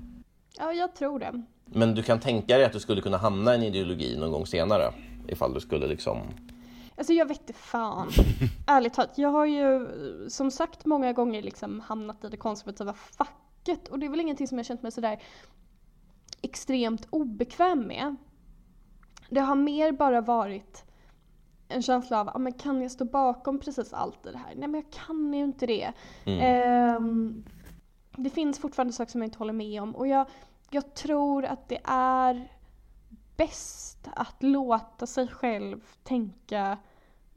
Ja, jag tror det.
Men du kan tänka dig att du skulle kunna hamna i en ideologi någon gång senare? Ifall du skulle liksom...
Alltså jag vet fan. Ärligt talat, jag har ju som sagt många gånger liksom hamnat i det konservativa facket och det är väl ingenting som jag känt mig sådär extremt obekväm med. Det har mer bara varit en känsla av, ah, men kan jag stå bakom precis allt i det här? Nej men jag kan ju inte det. Mm. Um, det finns fortfarande saker som jag inte håller med om och jag, jag tror att det är bäst att låta sig själv tänka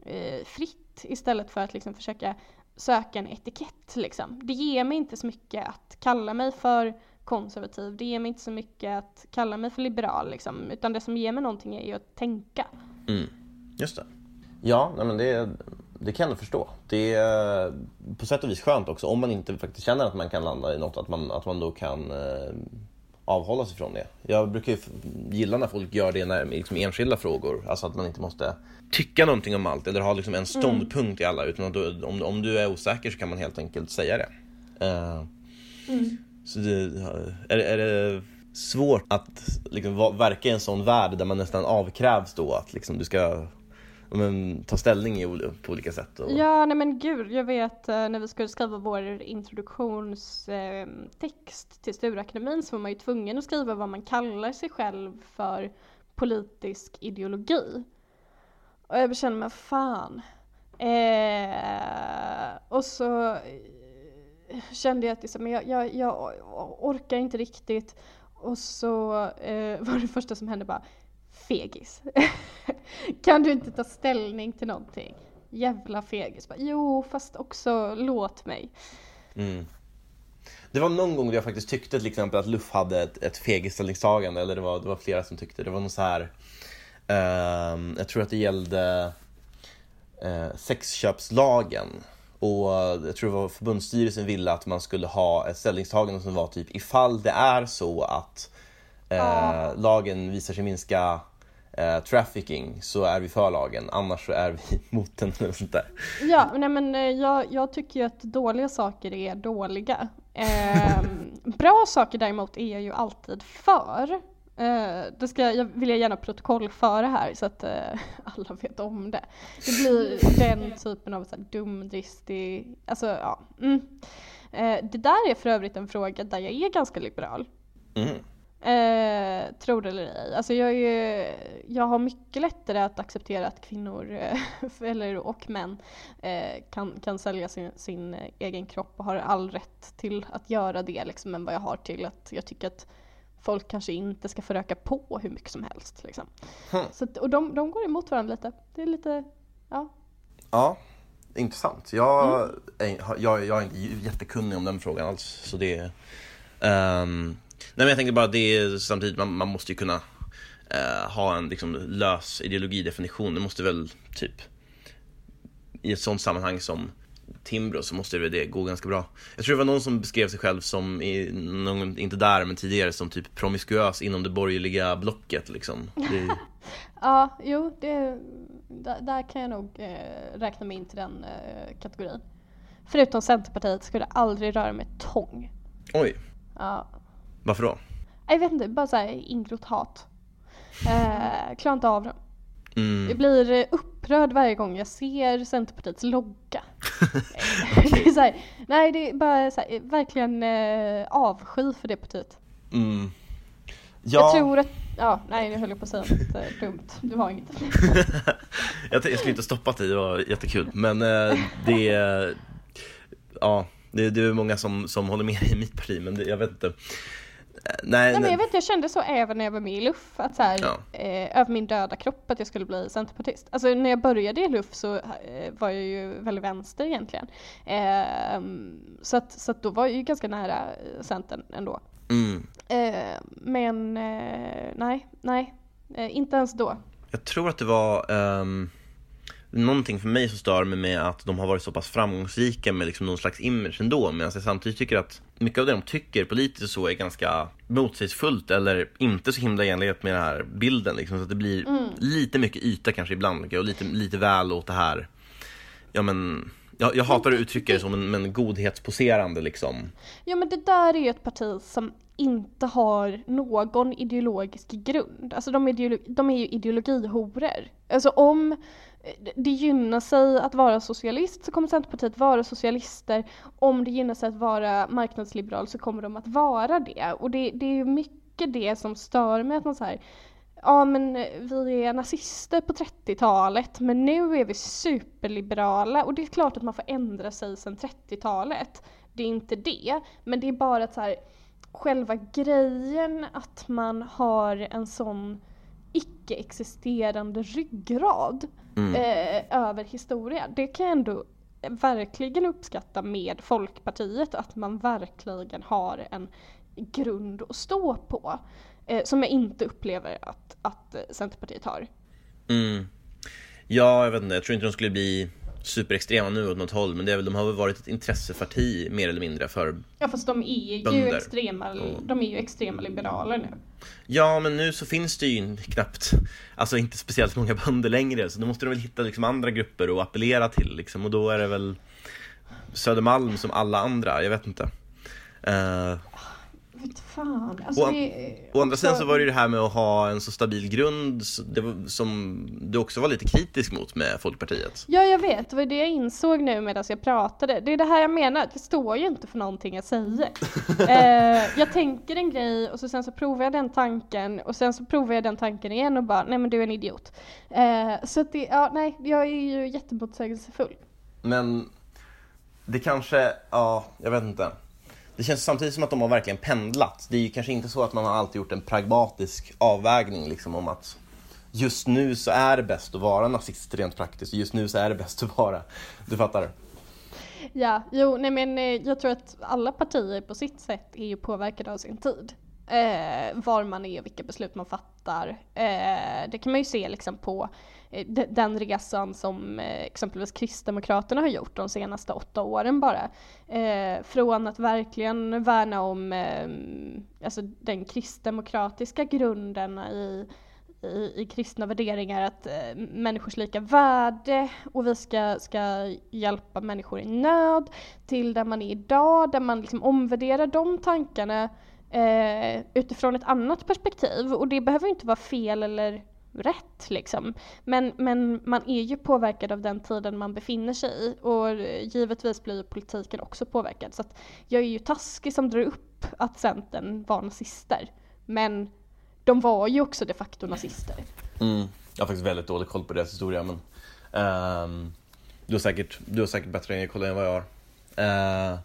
eh, fritt istället för att liksom försöka söka en etikett. Liksom. Det ger mig inte så mycket att kalla mig för konservativ, det ger mig inte så mycket att kalla mig för liberal, liksom. utan det som ger mig någonting är ju att tänka.
Mm. Just det. Ja, nej men det, det kan jag förstå. Det är på sätt och vis skönt också om man inte faktiskt känner att man kan landa i något, att man, att man då kan eh, avhålla sig från det. Jag brukar ju gilla när folk gör det när, liksom enskilda frågor, alltså att man inte måste tycka någonting om allt eller ha liksom en ståndpunkt mm. i alla, utan du, om, om du är osäker så kan man helt enkelt säga det. Uh, mm. Så det, är, är det svårt att liksom, verka i en sån värld där man nästan avkrävs då att liksom, du ska men, ta ställning i, på olika sätt. Och...
Ja, nej men gud, jag vet eh, när vi skulle skriva vår introduktionstext eh, till Stureakademin så var man ju tvungen att skriva vad man kallar sig själv för politisk ideologi. Och jag kände mig fan. Eh, och så eh, kände jag att liksom, jag, jag, jag orkar inte riktigt. Och så eh, var det första som hände bara, fegis. kan du inte ta ställning till någonting? Jävla fegis. jo, fast också låt mig.
Mm. Det var någon gång då jag faktiskt tyckte till exempel att Luff hade ett, ett fegisställningstagande, eller det var, det var flera som tyckte. Det var någon så här, ehm, jag tror att det gällde eh, sexköpslagen. Och jag tror det var förbundsstyrelsen ville att man skulle ha ett ställningstagande som var typ ifall det är så att eh, lagen visar sig minska eh, trafficking så är vi för lagen, annars så är vi mot den eller sånt där.
Ja, nej men eh, jag, jag tycker ju att dåliga saker är dåliga. Eh, bra saker däremot är jag ju alltid för. Eh, det ska jag vill jag gärna protokollföra här så att eh, alla vet om det. Det blir den typen av så här dumdristig, alltså ja. Mm. Det där är för övrigt en fråga där jag är ganska liberal.
Mm.
Eh, tror det eller ej. Alltså jag, är ju, jag har mycket lättare att acceptera att kvinnor eh, eller, och män eh, kan, kan sälja sin, sin egen kropp och har all rätt till att göra det liksom, än vad jag har till att jag tycker att folk kanske inte ska få röka på hur mycket som helst. Liksom.
Hmm.
Så och de, de går emot varandra lite. Det är lite, ja.
Ja, intressant. Jag, är, jag, jag är inte jättekunnig om den frågan alls. Så det, ehm, nej men jag tänkte bara det är samtidigt, man, man måste ju kunna eh, ha en liksom, lös ideologidefinition. Det måste väl typ i ett sånt sammanhang som Timbro så måste väl det gå ganska bra. Jag tror det var någon som beskrev sig själv som, i, någon, inte där men tidigare, som typ promiskuös inom det borgerliga blocket liksom. Det,
Ja, jo, det, där, där kan jag nog eh, räkna mig in till den eh, kategorin. Förutom Centerpartiet skulle jag aldrig röra mig tång.
oj,
Ja.
Varför då?
Jag vet inte, bara såhär ingrott hat. Eh, klarar inte av dem.
Mm.
Jag blir eh, upprörd varje gång jag ser Centerpartiets logga. Det är så här, nej det är bara så här, verkligen eh, avsky för det partiet.
Mm.
Jag tror att, ja nej nu höll jag på att säga något eh, dumt. Du har inget.
jag, jag skulle inte stoppat dig, det var jättekul. Men eh, det ja, det, det är många som, som håller med i mitt parti, men det, jag vet inte. Eh, Nej,
Nej men jag vet jag kände så även när jag var med i LUF, att så här,
Ja.
eh, över min döda kropp att jag skulle bli centerpartist. Alltså när jag började i LUF så eh, var jag ju väldigt vänster egentligen. Eh, så, att, så att då var jag ju ganska nära eh, Centern ändå.
Mm.
Eh, men eh, nej, nej, inte ens då.
Jag tror att det var um, någonting för mig som stör mig med att de har varit så pass framgångsrika med liksom någon slags image ändå. Medan jag samtidigt tycker att mycket av det de tycker politiskt så är ganska motsägelsefullt eller inte så himla i enlighet med den här bilden. Liksom, så att det blir lite mycket yta kanske ibland och lite, lite väl åt det här. Ja men, jag, jag hatar att uttrycka det som en men godhetsposerande liksom.
Ja men det där är ju ett parti som inte har någon ideologisk grund. Alltså de, ideolo- de är ju ideologihoror. Alltså om det gynnar sig att vara socialist så kommer Centerpartiet vara socialister. Om det gynnar sig att vara marknadsliberal så kommer de att vara det. Och det, det är ju mycket det som stör mig att man säger Ja men vi är nazister på 30-talet men nu är vi superliberala och det är klart att man får ändra sig sedan 30-talet. Det är inte det, men det är bara att så här, själva grejen att man har en sån icke-existerande ryggrad eh, över historia. Det kan jag ändå verkligen uppskatta med Folkpartiet, att man verkligen har en grund att stå på. Eh, som jag inte upplever att, att Centerpartiet har.
Mm. Ja, jag vet inte, jag tror inte de skulle bli superextrema nu åt något håll, men det är väl, de har väl varit ett intresseparti mer eller mindre för
Ja fast de är ju
Bönder.
extrema, de är ju extrema liberaler nu.
Ja, men nu så finns det ju knappt, alltså inte speciellt många bönder längre, så då måste de väl hitta liksom andra grupper att appellera till liksom, och då är det väl Södermalm som alla andra, jag vet inte. Eh,
Vet fan. Alltså
Å-
det,
å andra sidan så var det ju det här med att ha en så stabil grund det var, som du också var lite kritisk mot med Folkpartiet.
Ja jag vet, det var det jag insåg nu medan jag pratade. Det är det här jag menar, jag står ju inte för någonting jag säger. eh, jag tänker en grej och så sen så provar jag den tanken och sen så provar jag den tanken igen och bara nej men du är en idiot. Eh, så att det, ja nej, jag är ju jättemotsägelsefull.
Men det kanske, ja, jag vet inte. Det känns samtidigt som att de har verkligen pendlat. Det är ju kanske inte så att man har alltid gjort en pragmatisk avvägning liksom om att just nu så är det bäst att vara nazist rent praktiskt just nu så är det bäst att vara, du fattar?
Ja, jo, nej men eh, jag tror att alla partier på sitt sätt är ju påverkade av sin tid. Eh, var man är och vilka beslut man fattar. Eh, det kan man ju se liksom på eh, den resan som eh, exempelvis Kristdemokraterna har gjort de senaste åtta åren bara. Eh, från att verkligen värna om eh, alltså den kristdemokratiska grunden i i, i kristna värderingar att eh, människors lika värde och vi ska, ska hjälpa människor i nöd till där man är idag, där man liksom omvärderar de tankarna eh, utifrån ett annat perspektiv och det behöver inte vara fel eller rätt liksom. Men, men man är ju påverkad av den tiden man befinner sig i och givetvis blir politiken också påverkad. Så att jag är ju taskig som drar upp att Centern var nazister. Men de var ju också de facto nazister.
Mm. Jag har faktiskt väldigt dålig koll på deras historia men um, du, har säkert, du har säkert bättre koll än vad jag har. Uh,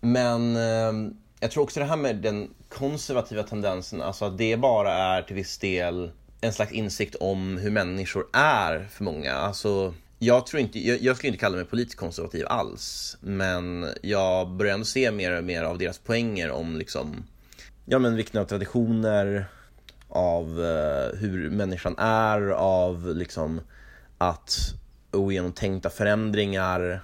men uh, jag tror också det här med den konservativa tendensen, alltså att det bara är till viss del en slags insikt om hur människor är för många. Alltså, jag, tror inte, jag, jag skulle inte kalla mig politiskt konservativ alls, men jag börjar ändå se mer och mer av deras poänger om liksom, ja men vikten av traditioner, av eh, hur människan är, av liksom att ogenomtänkta förändringar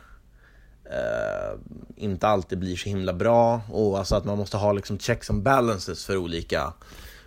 eh, inte alltid blir så himla bra och alltså att man måste ha liksom checks and balances för olika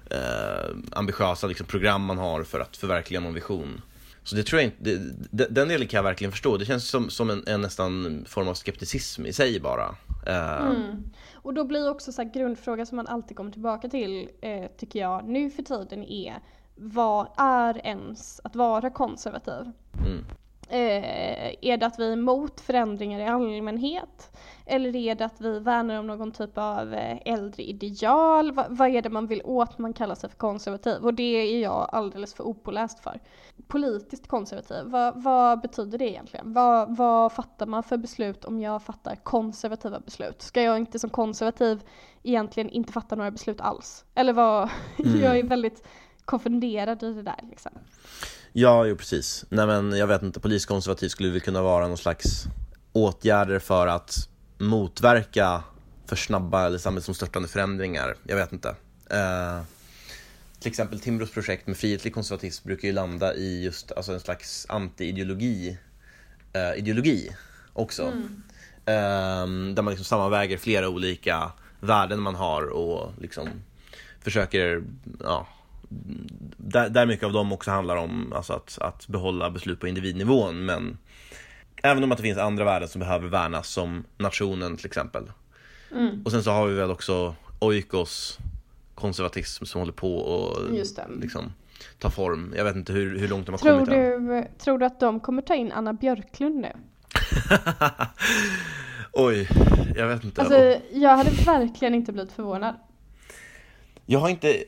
eh, ambitiösa liksom, program man har för att förverkliga någon vision. Så det tror jag inte, det, den delen kan jag verkligen förstå. Det känns som, som en, en nästan form av skepticism i sig bara.
Eh, mm. Och då blir också så här grundfråga som man alltid kommer tillbaka till, eh, tycker jag, nu för tiden är vad är ens att vara konservativ? Mm. Eh, är det att vi är emot förändringar i allmänhet? Eller är det att vi värnar om någon typ av eh, äldre ideal? Va, vad är det man vill åt man kallar sig för konservativ? Och det är jag alldeles för opåläst för. Politiskt konservativ, va, vad betyder det egentligen? Va, vad fattar man för beslut om jag fattar konservativa beslut? Ska jag inte som konservativ egentligen inte fatta några beslut alls? Eller vad? Mm. jag är väldigt konfunderad i det där liksom.
Ja, jo precis. Nej men jag vet inte, poliskonservativ skulle väl kunna vara någon slags åtgärder för att motverka för snabba eller samhällsomstörtande förändringar. Jag vet inte. Uh, till exempel Timbros projekt med frihetlig konservatism brukar ju landa i just alltså en slags anti-ideologi uh, ideologi också. Mm. Uh, där man liksom sammanväger flera olika värden man har och liksom försöker ja, där, där mycket av dem också handlar om alltså att, att behålla beslut på individnivån men även om att det finns andra värden som behöver värnas som nationen till exempel. Mm. Och sen så har vi väl också Oikos konservatism som håller på och liksom, ta form. Jag vet inte hur, hur långt de har
tror
kommit
du, än. Tror du att de kommer ta in Anna Björklund nu?
Oj, jag vet inte.
Alltså, jag hade verkligen inte blivit förvånad.
Jag har inte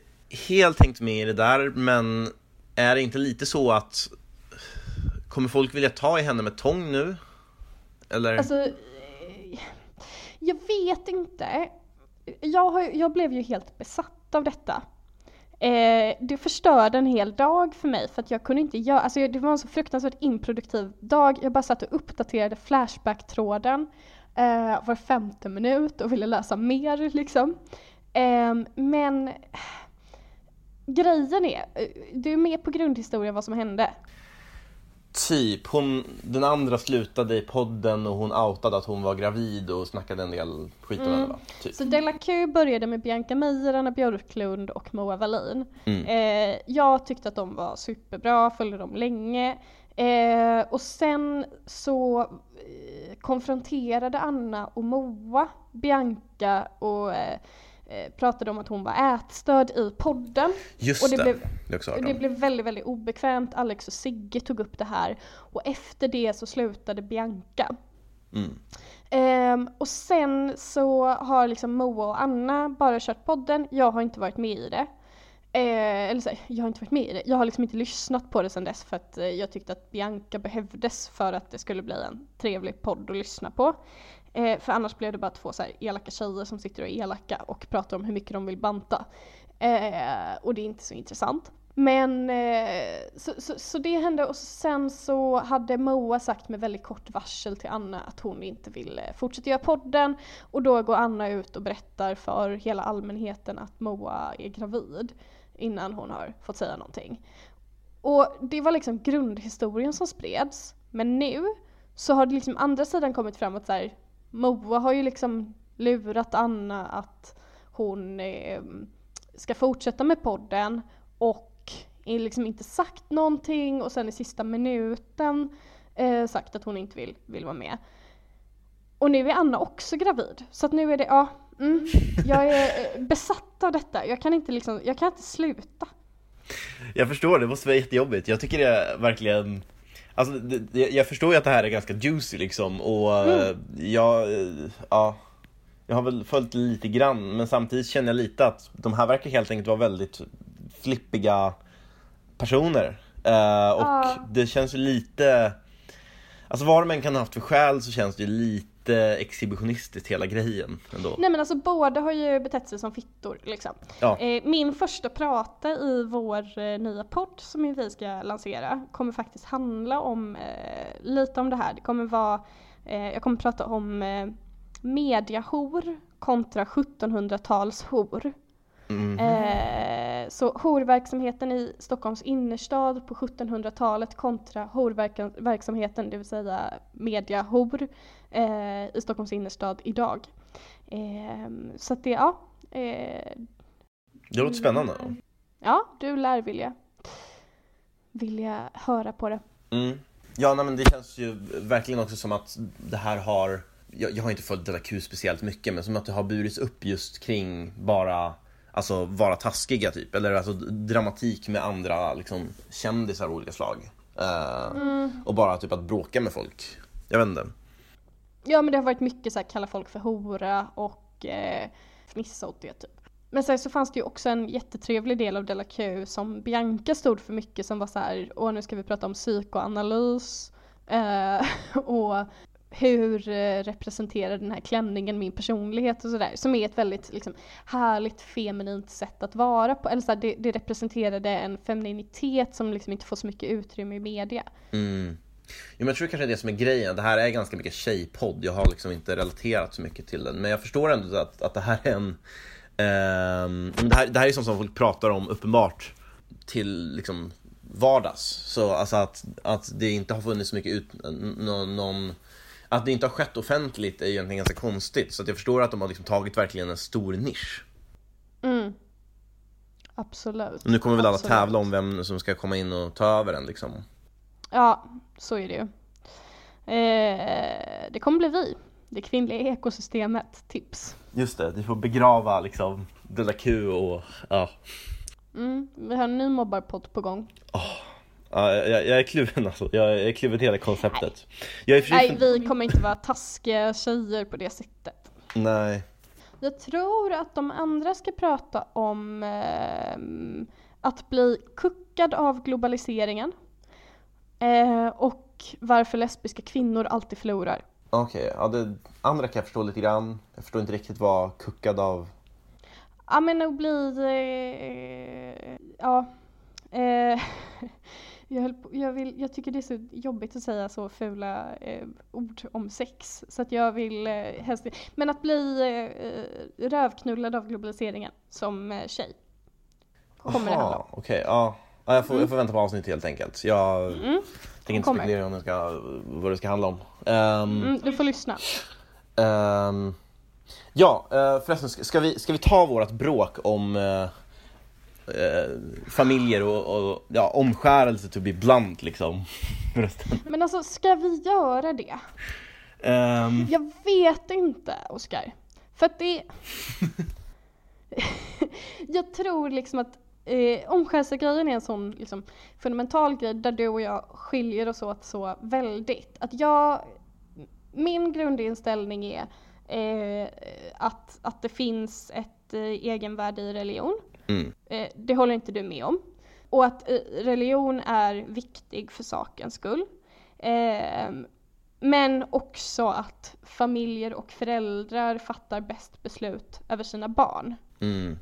helt hängt med i det där, men är det inte lite så att Kommer folk vilja ta i henne med tång nu? Eller?
Alltså, jag vet inte. Jag, har, jag blev ju helt besatt av detta. Eh, det förstörde en hel dag för mig för att jag kunde inte göra, alltså det var en så fruktansvärt improduktiv dag. Jag bara satt och uppdaterade Flashback-tråden eh, var femte minut och ville läsa mer liksom. Eh, men grejen är, eh, du är med på grundhistorien vad som hände.
Typ, hon, den andra slutade i podden och hon outade att hon var gravid och snackade en del skit om mm. henne va?
Typ. Så Della Q började med Bianca Meijer, Anna Björklund och Moa Wallin. Mm. Eh, jag tyckte att de var superbra, följde dem länge. Eh, och sen så eh, konfronterade Anna och Moa Bianca och Eh, pratade om att hon var ätstörd i podden.
Just
och det.
det.
Blev,
det,
det blev väldigt, väldigt obekvämt. Alex och Sigge tog upp det här. Och efter det så slutade Bianca. Mm. Um, och sen så har liksom Moa och Anna bara kört podden. Jag har inte varit med i det. Eh, eller så, jag har inte varit med i det. Jag har liksom inte lyssnat på det sen dess för att eh, jag tyckte att Bianca behövdes för att det skulle bli en trevlig podd att lyssna på. Eh, för annars blev det bara två så här elaka tjejer som sitter och är elaka och pratar om hur mycket de vill banta. Eh, och det är inte så intressant. Men eh, så, så, så, det hände och sen så hade Moa sagt med väldigt kort varsel till Anna att hon inte ville fortsätta göra podden och då går Anna ut och berättar för hela allmänheten att Moa är gravid innan hon har fått säga någonting. Och det var liksom grundhistorien som spreds. Men nu så har det liksom andra sidan kommit fram att så här, Moa har ju liksom lurat Anna att hon eh, ska fortsätta med podden och liksom inte sagt någonting och sen i sista minuten eh, sagt att hon inte vill, vill vara med. Och nu är Anna också gravid. Så att nu är det, ja, mm, jag är eh, besatt av detta. Jag kan inte liksom, jag kan inte sluta.
Jag förstår, det måste vara jättejobbigt. Jag tycker det är verkligen Alltså, det, jag förstår ju att det här är ganska juicy liksom och mm. jag, ja Jag har väl följt lite grann men samtidigt känner jag lite att de här verkar helt enkelt vara väldigt flippiga personer. Uh, och ah. det känns ju lite, alltså vad de än kan ha haft för skäl så känns det ju lite exhibitionistiskt hela grejen ändå.
Nej men alltså båda har ju betett sig som fittor liksom. Ja. Eh, min första prata i vår eh, nya podd som vi ska lansera kommer faktiskt handla om eh, lite om det här. Det kommer vara, jag kommer prata om mediahor kontra 1700-talshor. Mm. Eh, så horverksamheten i Stockholms innerstad på 1700-talet kontra horverksamheten, det vill säga mediahor, eh, i Stockholms innerstad idag. Eh, så att det, ja. Eh,
det låter spännande.
Ja, du lär vilja, vilja höra på det.
Mm. Ja, nej, men det känns ju verkligen också som att det här har jag, jag har inte följt Della Q speciellt mycket, men som att det har burits upp just kring bara alltså vara taskiga typ, eller alltså dramatik med andra liksom kändisar av olika slag. Uh, mm. Och bara typ att bråka med folk. Jag vet inte.
Ja men det har varit mycket så här kalla folk för hora och eh, fnissa åt det typ. Men sen så fanns det ju också en jättetrevlig del av Della Q som Bianca stod för mycket som var så här, åh nu ska vi prata om psykoanalys. Eh, och hur eh, representerar den här klänningen min personlighet och sådär. Som är ett väldigt liksom, härligt feminint sätt att vara på. Eller så här, det, det representerade en femininitet som liksom inte får så mycket utrymme i media.
Mm. Jo, men jag tror kanske det är det som är grejen. Det här är ganska mycket tjejpodd. Jag har liksom inte relaterat så mycket till den. Men jag förstår ändå att, att det här är en... Um, det, här, det här är sånt som folk pratar om uppenbart till liksom vardags. Så alltså att, att det inte har funnits så mycket ut, någon, någon att det inte har skett offentligt är ju egentligen ganska konstigt. Så jag förstår att de har liksom tagit verkligen en stor nisch.
Mm. Absolut.
Och nu kommer väl alla Absolut. tävla om vem som ska komma in och ta över den liksom.
Ja, så är det ju. Eh, det kommer bli vi. Det kvinnliga ekosystemet, tips.
Just det, du får begrava liksom Della Q och ja.
Mm, vi har en ny mobbarpodd på gång.
Oh. Ja, jag, jag är kluven alltså. Jag är kluven till hela konceptet.
Nej. Nej, vi kommer inte vara taskiga tjejer på det sättet.
Nej.
Jag tror att de andra ska prata om eh, att bli kuckad av globaliseringen. Eh, och varför lesbiska kvinnor alltid förlorar.
Okej, okay, ja det andra kan jag förstå lite grann. Jag förstår inte riktigt vad kuckad av...
Ja men att bli... Eh, ja. Eh, Jag, på, jag, vill, jag tycker det är så jobbigt att säga så fula eh, ord om sex. Så att jag vill eh, helst Men att bli eh, rövknullad av globaliseringen som eh, tjej.
Kommer Aha, det handla om. Okej, okay, ja. ja jag, får, mm. jag får vänta på avsnittet helt enkelt. Jag mm. tänker inte spekulera om det ska, vad det ska handla om.
Um, mm, du får lyssna.
Um, ja, uh, förresten ska vi, ska vi ta vårat bråk om uh, eh, familjer och, och ja, omskärelse to be blunt liksom.
Men alltså, ska vi göra det? Um... Jag vet inte, Oskar. För att det... jag tror liksom att eh, omskärelsegrejen är en sån liksom, fundamental grej där du och jag skiljer oss åt så väldigt. Att jag, min grundinställning är eh, att, att det finns ett eh, egenvärde i religion. Mm. Eh, det håller inte du med om. Och att eh, religion är viktig för sakens skull. Ehm, men också att familjer och föräldrar fattar bäst beslut över sina barn. Mm.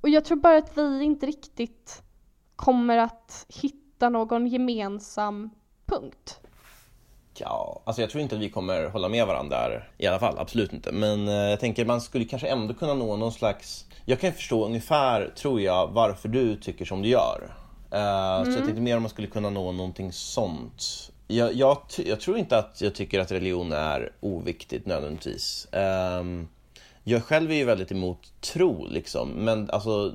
Och jag tror bara att vi inte riktigt kommer att hitta någon gemensam punkt.
Ja, alltså jag tror inte att vi kommer hålla med varandra där i alla fall, absolut inte. Men eh, jag tänker man skulle kanske ändå kunna nå någon slags... Jag kan förstå ungefär, tror jag, varför du tycker som du gör. Mm. Så jag tänkte mer om man skulle kunna nå någonting sånt. Jag, jag, jag, tror inte att jag tycker att religion är oviktigt nödvändigtvis. Um, jag själv är ju väldigt emot tro, liksom. men alltså,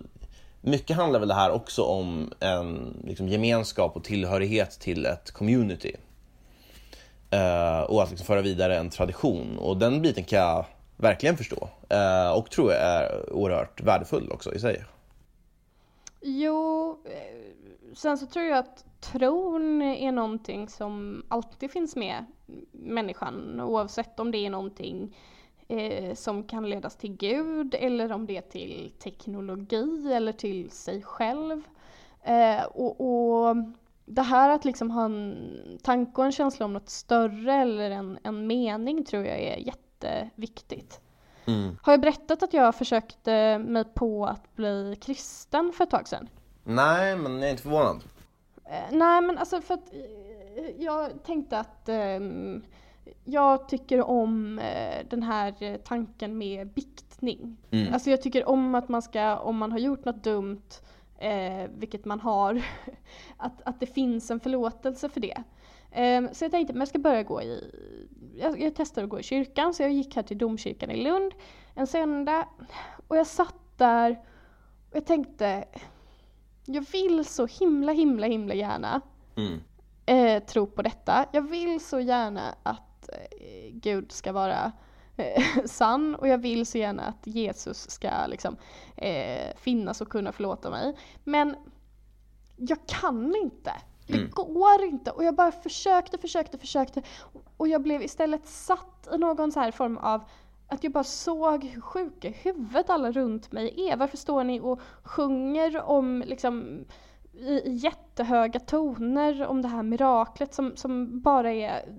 mycket handlar väl det här också om en liksom, gemenskap och tillhörighet till ett community. Uh, och att liksom föra vidare en tradition. Och den biten kan jag verkligen förstå. Uh, och tror jag är oerhört värdefull också i sig.
Jo, eh, sen så tror jag att tron är någonting som alltid finns med människan oavsett om det är någonting eh, som kan ledas till Gud eller om det är till teknologi eller till sig själv. Eh, och, och, det här att liksom ha en tanke och en känsla om något större eller en, en mening tror jag är jätteviktigt. Mm. Har jag berättat att jag försökte mig på att bli kristen för ett tag sedan?
Nej, men jag är inte förvånad.
Eh, nej, men alltså för att eh, jag tänkte att eh, jag tycker om eh, den här tanken med biktning. Mm. Alltså jag tycker om att man ska, om man har gjort något dumt, eh, vilket man har, att, att det finns en förlåtelse för det. Eh, så jag tänkte, men jag ska börja gå i, jag, jag testar att gå i kyrkan, så jag gick här till domkyrkan i Lund en söndag och jag satt där och jag tänkte, jag vill så himla himla himla gärna mm. eh, tro på detta. Jag vill så gärna att eh, Gud ska vara sann och jag vill så gärna att Jesus ska liksom, eh, finnas och kunna förlåta mig. Men jag kan inte. Det mm. går inte. Och jag bara försökte, försökte, försökte. Och jag blev istället satt i någon så här form av att jag bara såg hur sjuka i huvudet alla runt mig är. Varför står ni och sjunger om liksom i jättehöga toner om det här miraklet som, som bara är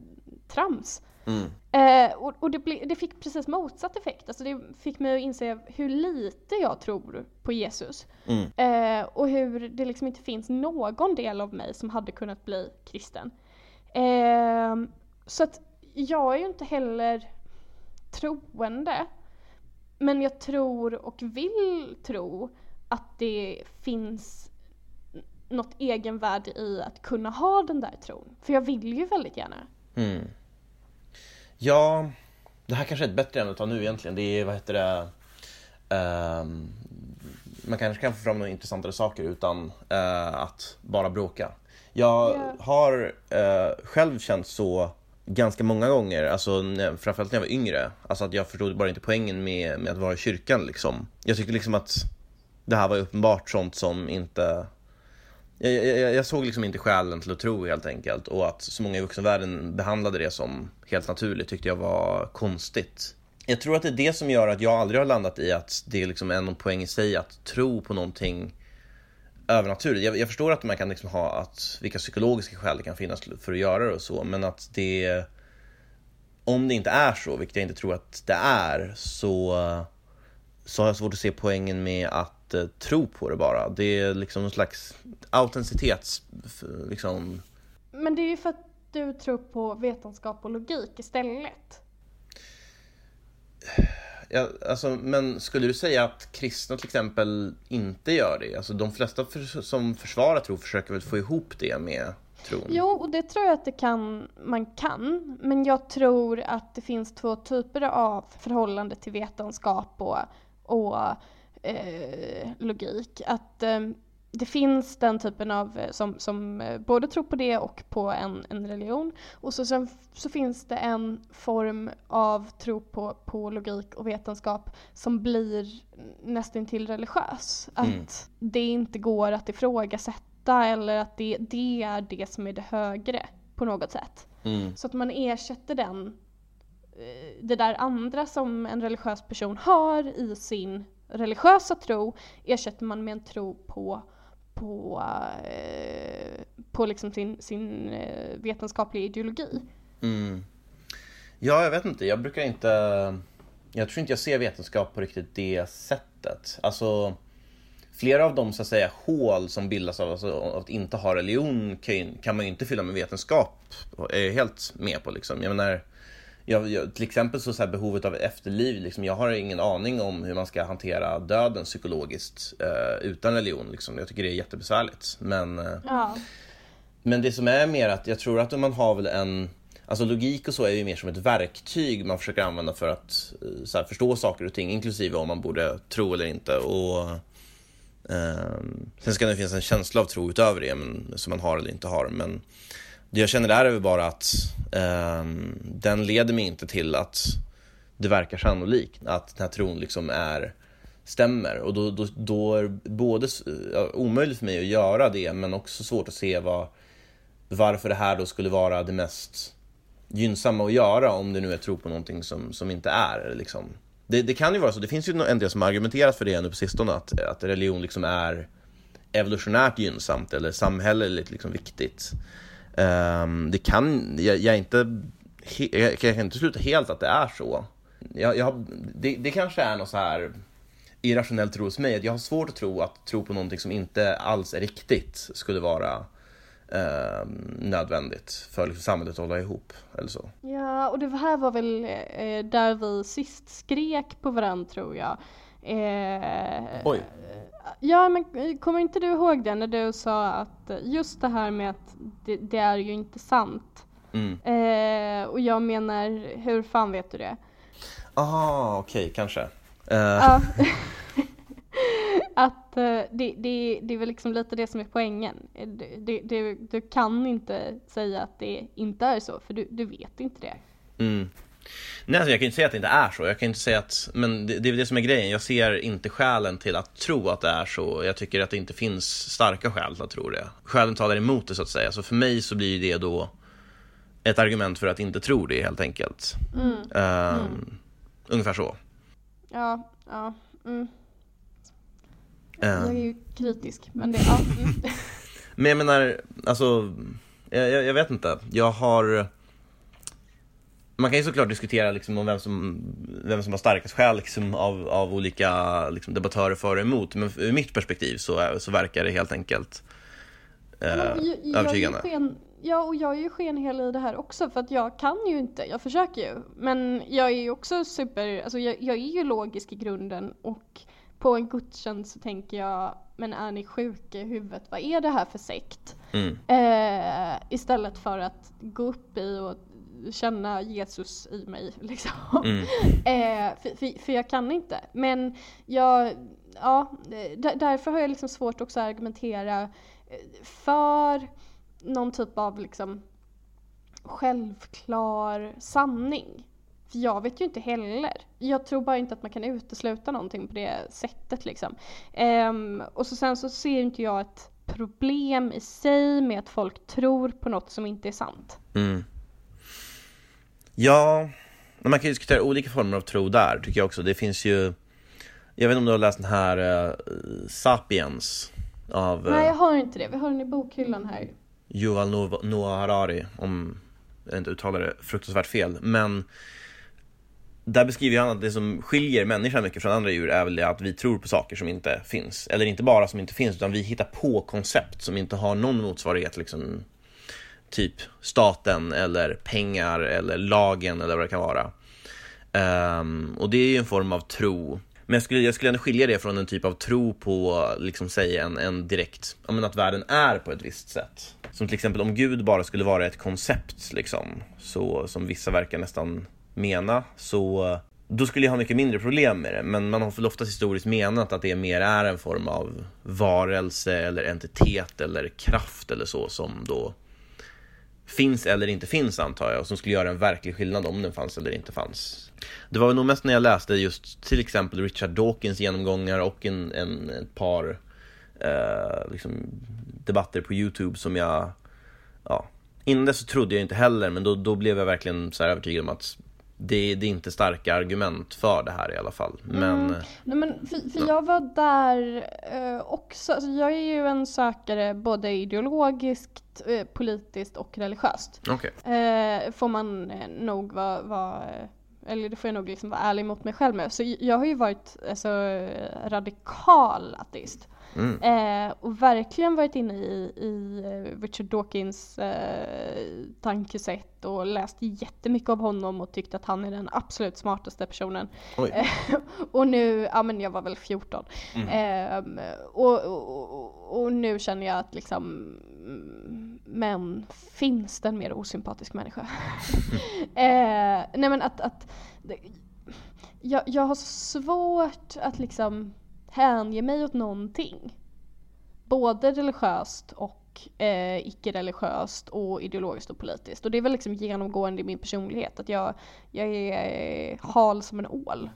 trams. Mm. Eh, och, och det, ble, det, fick precis motsatt effekt. Alltså det fick mig att inse hur lite jag tror på Jesus. Mm. Eh, och hur det liksom inte finns någon del av mig som hade kunnat bli kristen. Eh, så att jag är ju inte heller troende. Men jag tror och vill tro att det finns något egenvärde i att kunna ha den där tron. För jag vill ju väldigt gärna. Mm.
Ja, det här kanske är ett bättre ämne att ta nu egentligen. Det är, vad heter det, um, man kanske kan få fram några intressantare saker utan uh, att bara bråka. Jag yeah. har uh, själv känt så ganska många gånger, alltså framförallt när jag var yngre, alltså att jag förstod bara inte poängen med, med att vara i kyrkan liksom. Jag tycker liksom att det här var uppenbart sånt som inte jag, jag, jag, såg liksom inte skälen till att tro helt enkelt och att så många i vuxenvärlden behandlade det som helt naturligt tyckte jag var konstigt. Jag tror att det är det som gör att jag aldrig har landat i att det är liksom en poäng i sig att tro på någonting övernaturligt. Jag, jag förstår att man kan liksom ha att vilka psykologiska skäl det kan finnas för att göra det och så, men att det om det inte är så, vilket jag inte tror att det är, så, så har jag svårt att se poängen med att eh, tro på det bara. Det är liksom någon slags autenticitets... Liksom...
Men det är ju för att du tror på vetenskap och logik istället.
Ja, alltså, men skulle du säga att kristna till exempel inte gör det? Alltså, de flesta för, som försvarar tro försöker väl få ihop det med tron?
Jo, och det tror jag att det kan, man kan. Men jag tror att det finns två typer av förhållande till vetenskap och, och eh, logik. Att eh, det finns den typen av, eh, som, som eh, både tror på det och på en, en religion. Och så, sen, så finns det en form av tro på, på logik och vetenskap som blir nästan till religiös. Mm. Att det inte går att ifrågasätta eller att det, det är det som är det högre på något sätt. Mm. Så att man ersätter den, eh, det där andra som en religiös person har i sin religiösa tro ersätter man med en tro på på, eh, på liksom sin, sin eh, vetenskapliga ideologi. Mm.
Ja, jag vet inte. Jag brukar inte... Jag tror inte jag ser vetenskap på riktigt det sättet. Alltså, flera av de så att säga hål som bildas av, alltså, av att inte ha religion kan, kan man ju inte fylla med vetenskap. är jag helt med på liksom. Jag menar, jag, jag, till exempel så, så behovet av efterliv, liksom, jag har ingen aning om hur man ska hantera döden psykologiskt eh, utan religion. Liksom. Jag tycker det är jättebesvärligt. Men, eh,
Ja.
men det som är mer att jag tror att man har väl en Alltså logik och så är ju mer som ett verktyg man försöker använda för att eh, så här, förstå saker och ting, inklusive om man borde tro eller inte. Och, ehm, sen ska det finnas en känsla av tro utöver det, men, som man har eller inte har. Men det jag känner där är väl bara att eh, den leder mig inte till att det verkar sannolikt att den här tron liksom är stämmer. Och då, då, då är det både ja, omöjligt för mig att göra det, men också svårt att se vad, varför det här då skulle vara det mest gynnsamma att göra om det nu är tro på någonting som, som inte är. Liksom. Det, det kan ju vara så, det finns ju en del som har argumenterat för det nu på sistone, att, att religion liksom är evolutionärt gynnsamt eller samhälleligt liksom viktigt. Ehm, det kan, jag, jag inte, jag kan inte sluta helt att det är så. Jag, jag, det, det kanske är något så här irrationell tro hos mig, att jag har svårt att tro att tro på någonting som inte alls är riktigt skulle vara eh, nödvändigt för liksom samhället att hålla ihop. Eller så.
Ja, och det här var väl eh, där vi sist skrek på varandra tror jag. Eh,
Oj.
Ja, men eh, kommer inte du ihåg det när du sa att eh, just det här med att det, det är ju inte sant.
Mm.
Eh, och jag menar, hur fan vet du det?
Ah, okej, kanske. Eh,
Ja. att det, det, det är väl liksom lite det som är poängen. Det, det, du kan inte säga att det inte är så, för du, du vet inte det.
Mm. Nej, alltså jag kan inte säga att det inte är så. Jag kan inte säga att, men det, det är det som är grejen. Jag ser inte skälen till att tro att det är så. Jag tycker att det inte finns starka skäl till att tro det. Skälen talar emot det så att säga. Så för mig så blir det då ett argument för att inte tro det helt enkelt.
Mm.
Ehm, Ungefär så.
Ja, ja. Mm.
Eh,
Jag är ju kritisk, men det, ja. Mm.
Men jag menar, alltså, jag, jag, jag vet inte. Jag har... Man kan ju såklart diskutera liksom om vem som, vem som har starkast skäl liksom av, av olika liksom debattörer för och emot. Men ur mitt perspektiv så, så verkar det helt enkelt eh,
jag- jag
övertygande.
sken, ja, och jag är ju skenhelig i det här också för att jag kan ju inte, jag försöker ju. Men jag är ju också super, alltså jag, jag är ju logisk i grunden och på en gudstjänst så tänker jag, men är ni sjuka i huvudet? Vad är det här för sekt?
Mm.
Eh, istället för att gå upp i och känna Jesus i mig liksom.
Mm.
Eh, för, för, jag kan inte. Men jag, ja, därför har jag liksom svårt också att argumentera eh, för någon typ av liksom självklar sanning. För jag vet ju inte heller. Jag tror bara inte att man kan utesluta någonting på det sättet liksom. Ehm, och så sen så ser inte jag ett problem i sig med att folk tror på något som inte är sant.
Mm. Ja, man kan ju diskutera olika former av tro där tycker jag också. Det finns ju, jag vet inte om du har läst den här eh, Sapiens av eh,
Nej jag har inte det, vi har den i bokhyllan här.
Yuval Noah Noah Harari, om jag inte uttalar det fruktansvärt fel. Men där beskriver han att det som skiljer människan mycket från andra djur är väl det att vi tror på saker som inte finns. Eller inte bara som inte finns, utan vi hittar på koncept som inte har någon motsvarighet. Liksom, typ staten eller pengar eller lagen eller vad det kan vara. Um, och det är ju en form av tro. Men jag skulle, jag skulle ändå skilja det från en typ av tro på, liksom säga en, en direkt, ja, men att världen är på ett visst sätt. Som till exempel om Gud bara skulle vara ett koncept, liksom, så, som vissa verkar nästan mena, så då skulle jag ha mycket mindre problem med det. Men man har väl oftast historiskt menat att det mer är en form av varelse eller entitet eller kraft eller så som då finns eller inte finns antar jag och som skulle göra en verklig skillnad om den fanns eller inte fanns. Det var nog mest när jag läste just till exempel Richard Dawkins genomgångar och en, en, ett par eh, liksom, debatter på Youtube som jag, ja, innan dess så trodde jag inte heller men då, då blev jag verkligen så här övertygad om att det, det är inte starka argument för det här i alla fall. Men,
Mm. Nej men för, för jag var där eh, också, alltså jag är ju en sökare både ideologiskt, eh, politiskt och religiöst.
okej.
Eh, får man eh, nog vara, vara eller det får jag nog liksom vara ärlig mot mig själv med. Så jag har ju varit alltså, radikal ateist. Mm. Eh, och verkligen varit inne i, i eh, Richard Dawkins eh, tankesätt och läst jättemycket av honom och tyckt att han är den absolut smartaste personen. Eh, och nu, ja men jag var väl 14. Mm. Ehm, och, och, och, nu känner jag att liksom, men finns det en mer osympatisk människa? Eh, nej men att, att jag, jag har svårt att liksom hänge mig åt någonting. Både religiöst och eh, icke-religiöst och ideologiskt och politiskt. Och det är väl liksom genomgående i min personlighet att jag, jag är hal som en ål.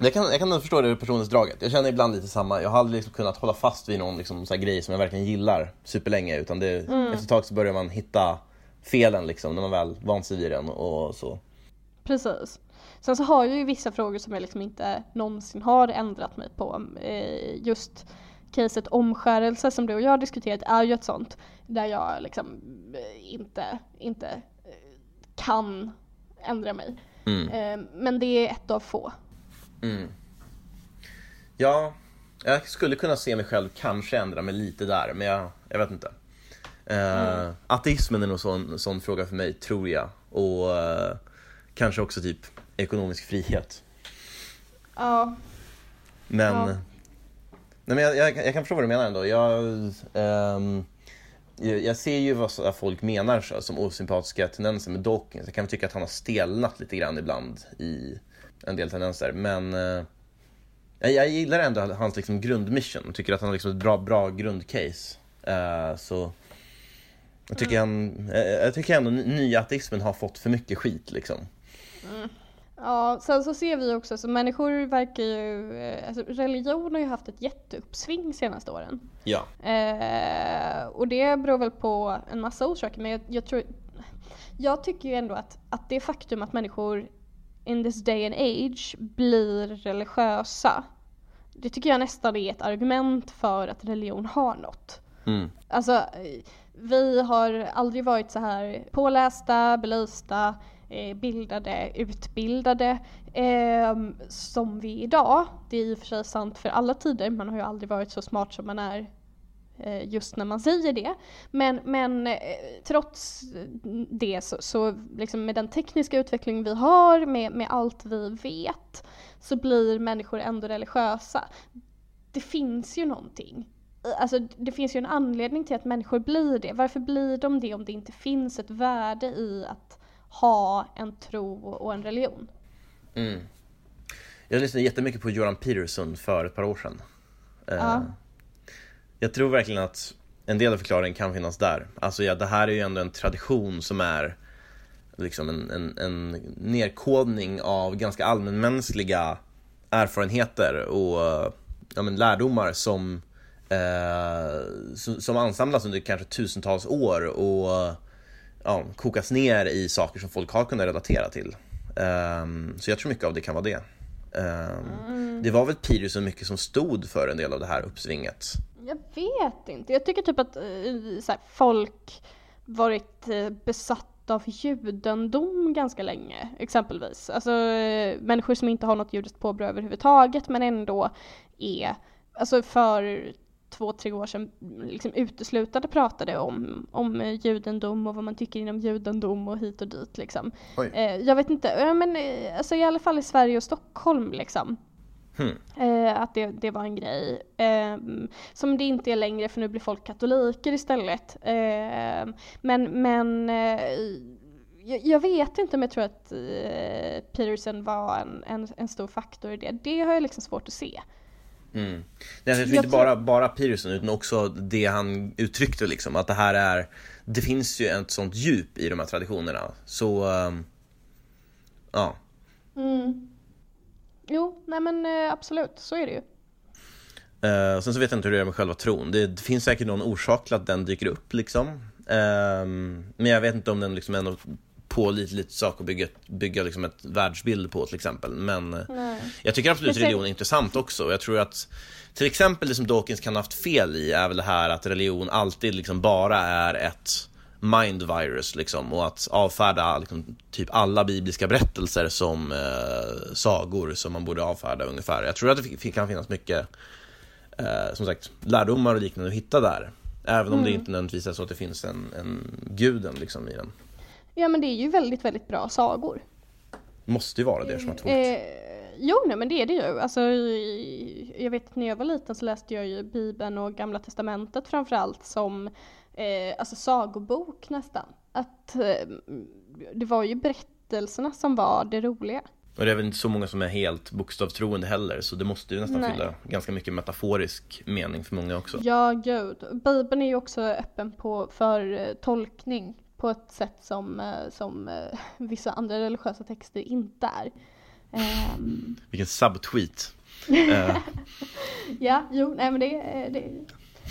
Jag kan, jag kan förstå det personlighetsdraget. Jag känner ibland lite samma. Jag har aldrig liksom kunnat hålla fast vid någon liksom, så grej som jag verkligen gillar superlänge. Utan det, mm. efter ett tag så börjar man hitta felen liksom, när man väl vant sig vid den och så.
Precis. Sen så har jag ju vissa frågor som jag liksom inte någonsin har ändrat mig på. Eh, just caset omskärelse som du och jag har diskuterat är ju ett sånt där jag liksom eh, inte, inte eh, kan ändra mig. Mm. Men det är ett av få. Mm.
Ja, jag skulle kunna se mig själv kanske ändra mig lite där, men jag, jag vet inte. Mm. ateismen är nog en sån fråga för mig, tror jag. Och uh, kanske också typ ekonomisk frihet.
Ja.
Men, ja. Nej, men jag, jag, jag, kan förstå vad du menar ändå. Jag, um, jag, jag ser ju vad folk menar så, som osympatiska tendenser med Dawkins. Jag kan tycka att han har stelnat lite grann ibland i en del tendenser. Men uh, jag, gillar ändå hans liksom, grundmission. Jag tycker att han har liksom ett bra, bra grundcase. Uh, så jag tycker, mm. han, jag tycker ändå nyateismen har fått för mycket skit liksom.
Mm. Ja, sen så ser vi också, så människor verkar ju, eh, alltså religion har ju haft ett jätteuppsving senaste åren.
Ja.
Eh, och det beror väl på en massa orsaker, men jag, jag, tror, jag tycker ju ändå att, att det faktum att människor in this day and age blir religiösa, det tycker jag nästan är ett argument för att religion har något. Mm. Alltså, vi har aldrig varit så här pålästa, belysta, Eh, bildade, utbildade eh, som vi är idag. Det är i och för sig sant för alla tider, man har ju aldrig varit så smart som man är eh, just när man säger det. Men, men eh, trots det så, så liksom med den tekniska utveckling vi har, med, med allt vi vet, så blir människor ändå religiösa. Det finns ju någonting. Alltså det finns ju en anledning till att människor blir det. Varför blir de det om det inte finns ett värde i att ha en tro och en religion.
Mm. Jag lyssnade jättemycket på Jordan Peterson för ett par år sedan. Eh, ja. Jag tror verkligen att en del av förklaringen kan finnas där. Alltså ja, det här är ju ändå en tradition som är liksom en, en, en nedkodning av ganska allmänmänskliga erfarenheter och ja, men lärdomar som, eh, som, som ansamlas under kanske tusentals år och ja, kokas ner i saker som folk har kunnat relatera till. Um, så jag tror mycket av det kan vara det. Um, mm. Det var väl Pirius mycket som stod för en del av det här uppsvinget?
Jag vet inte. Jag tycker typ att uh, här, folk varit uh, besatta av judendom ganska länge, exempelvis. Alltså uh, människor som inte har något judiskt påbrå överhuvudtaget men ändå är, alltså för två, tre år sedan liksom uteslutande pratade om, om judendom och vad man tycker inom judendom och hit och dit liksom. Eh, jag vet inte, men eh, alltså i alla fall i Sverige och Stockholm liksom. Hmm. Eh, att det, det var en grej. Eh, som det inte är längre för nu blir folk katoliker istället. Eh, men men eh, jag, jag, vet inte om jag tror att Peterson var en, en, en stor faktor i det. Det har jag liksom svårt att se.
Mm. Det är inte bara, bara Peterson utan också det han uttryckte liksom att det här är Det finns ju ett sånt djup i de här traditionerna. Så um, Ja.
Mm. Jo, nej men uh, absolut, så är det ju.
Uh, Sen så vet jag inte hur det är med själva tron. Det, det finns säkert någon orsak till att den dyker upp liksom. Uh, Men jag vet inte om den liksom ändå pålitligt sak att bygga, bygga liksom ett världsbild på till exempel. Men eh, Nej. jag tycker absolut religion är intressant också. Jag tror att till exempel det som Dawkins kan ha haft fel i är väl det här att religion alltid liksom bara är ett mind virus liksom och att avfärda liksom, typ alla bibliska berättelser som eh, sagor som man borde avfärda ungefär. Jag tror att det kan finnas mycket eh, som sagt lärdomar och liknande att hitta där. Även om mm. det inte nödvändigtvis är så att det finns en, en guden liksom i den.
Ja men det är ju väldigt, väldigt bra sagor.
Måste ju vara det som har trott. Eh,
jo nej men det är det ju. Alltså, jag vet när jag var liten så läste jag ju Bibeln och Gamla Testamentet framförallt som eh, alltså sagobok nästan. Att eh, det var ju berättelserna som var det roliga.
Och det är väl inte så många som är helt bokstavstroende heller så det måste ju nästan Nej. fylla ganska mycket metaforisk mening för många också.
Ja, gud. Bibeln är ju också öppen på, för eh, tolkning på ett sätt som, eh, som eh, vissa andra religiösa texter inte är.
Um... Vilken subtweet!
ja, jo, nej men det, det,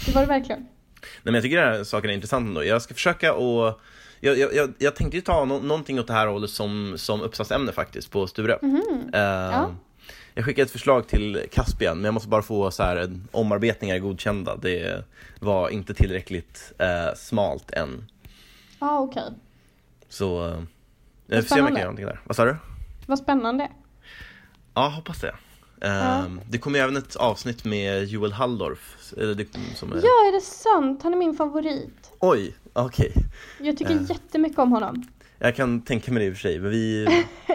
det var det verkligen.
Nej men jag tycker den här saken är intressant ändå. Jag ska försöka att jag, jag, jag tänkte ju ta no någonting åt det här hållet som, som uppsatsämne faktiskt på Sture. Mm -hmm. uh, ja. Jag skickade ett förslag till Caspian, men jag måste bara få så här, omarbetningar godkända. Det var inte tillräckligt uh, smalt än.
Ja, ah, okej. Okay.
Så uh, jag får se om jag kan göra någonting där. Vad sa du?
Vad spännande.
Ja, hoppas det. Uh, det kommer även ett avsnitt med Joel Halldorf.
Det, som är... Ja, är det sant? Han är min favorit.
Oj, okej. Okay.
Jag tycker uh, jättemycket om honom.
Jag kan tänka mig det i och för sig, men vi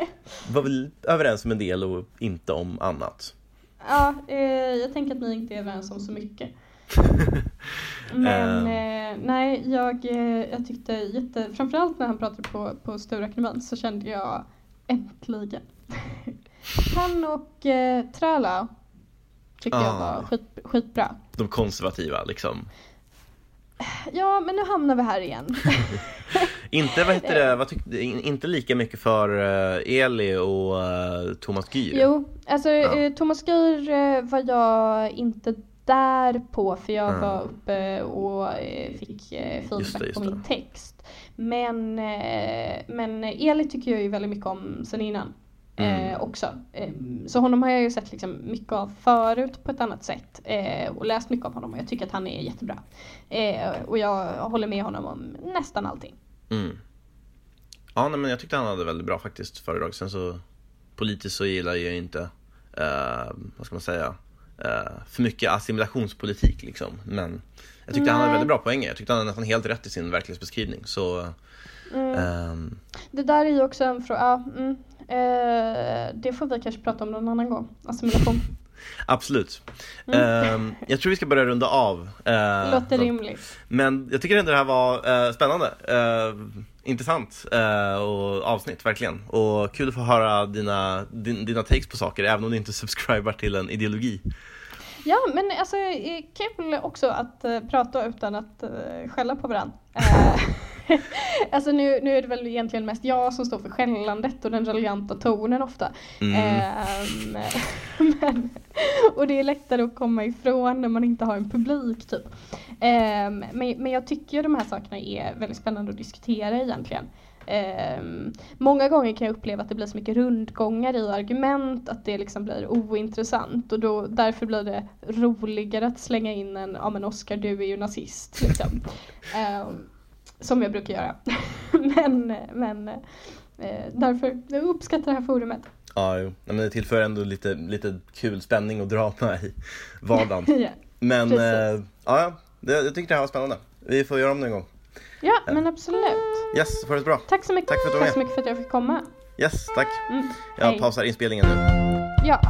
var väl överens om en del och inte om annat.
Ja, eh, jag tänker att ni inte är överens om så mycket. Men uh. eh, nej, jag, eh, jag tyckte jätte, framförallt när han pratade på, på Stora Akademin så kände jag äntligen. Han och eh, Trala tyckte ah. jag var skit, skitbra.
De konservativa liksom.
Ja, men nu hamnar vi här igen.
inte, vad heter det, vad tyck, inte lika mycket för uh, Eli och uh, Thomas Gyr?
Jo, alltså ja. Thomas Gyr var jag inte där på för jag mm. var uppe och fick feedback just det, just på min text. Men, men Eli tycker jag ju väldigt mycket om sen innan. Mm. Eh, också. Eh, så honom har jag ju sett liksom mycket av förut på ett annat sätt eh, och läst mycket av honom och jag tycker att han är jättebra. Eh, och jag håller med honom om nästan allting.
Mm. Ja, nej, men jag tyckte han hade väldigt bra faktiskt föredrag. Sen så politiskt så gillar jag inte, eh, vad ska man säga, eh, för mycket assimilationspolitik liksom. Men jag tyckte nej. han hade väldigt bra poänger. Jag tyckte han hade nästan helt rätt i sin verklighetsbeskrivning. Så,
mm. Ehm, det där är ju också en fråga, mm, Eh, det får vi kanske prata om någon annan gång, assimilation.
Absolut. Mm. Uh, jag tror vi ska börja runda av.
Uh, Låter rimligt.
Men jag tycker ändå det här var uh, spännande. Uh, intressant och avsnitt, verkligen. Och kul att få höra dina, din, dina takes på saker, även om du inte subscribar till en ideologi.
Ja, men alltså kul också att prata utan att skälla på varandra. alltså nu, nu är det väl egentligen mest jag som står för skällandet och den raljanta tonen ofta. Mm. Um, men, och det är lättare att komma ifrån när man inte har en publik typ. Um, men, men jag tycker ju de här sakerna är väldigt spännande att diskutera egentligen. Um, många gånger kan jag uppleva att det blir så mycket rundgångar i argument att det liksom blir ointressant och då, därför blir det roligare att slänga in en, ja men Oskar du är ju nazist liksom. Um, som jag brukar göra. men men eh, därför jag uppskattar det här forumet.
Ja, jo. men det tillför ändå lite, lite kul spänning och drama i vardagen. ja, men eh, ja, jag tycker det här var spännande. Vi får göra om det en gång.
Ja, eh. men absolut.
Yes, får det bra.
Tack så mycket. Tack för att du var med. Tack så mycket för att jag fick komma.
Yes, tack. Mm, jag hej. pausar inspelningen nu.
Ja.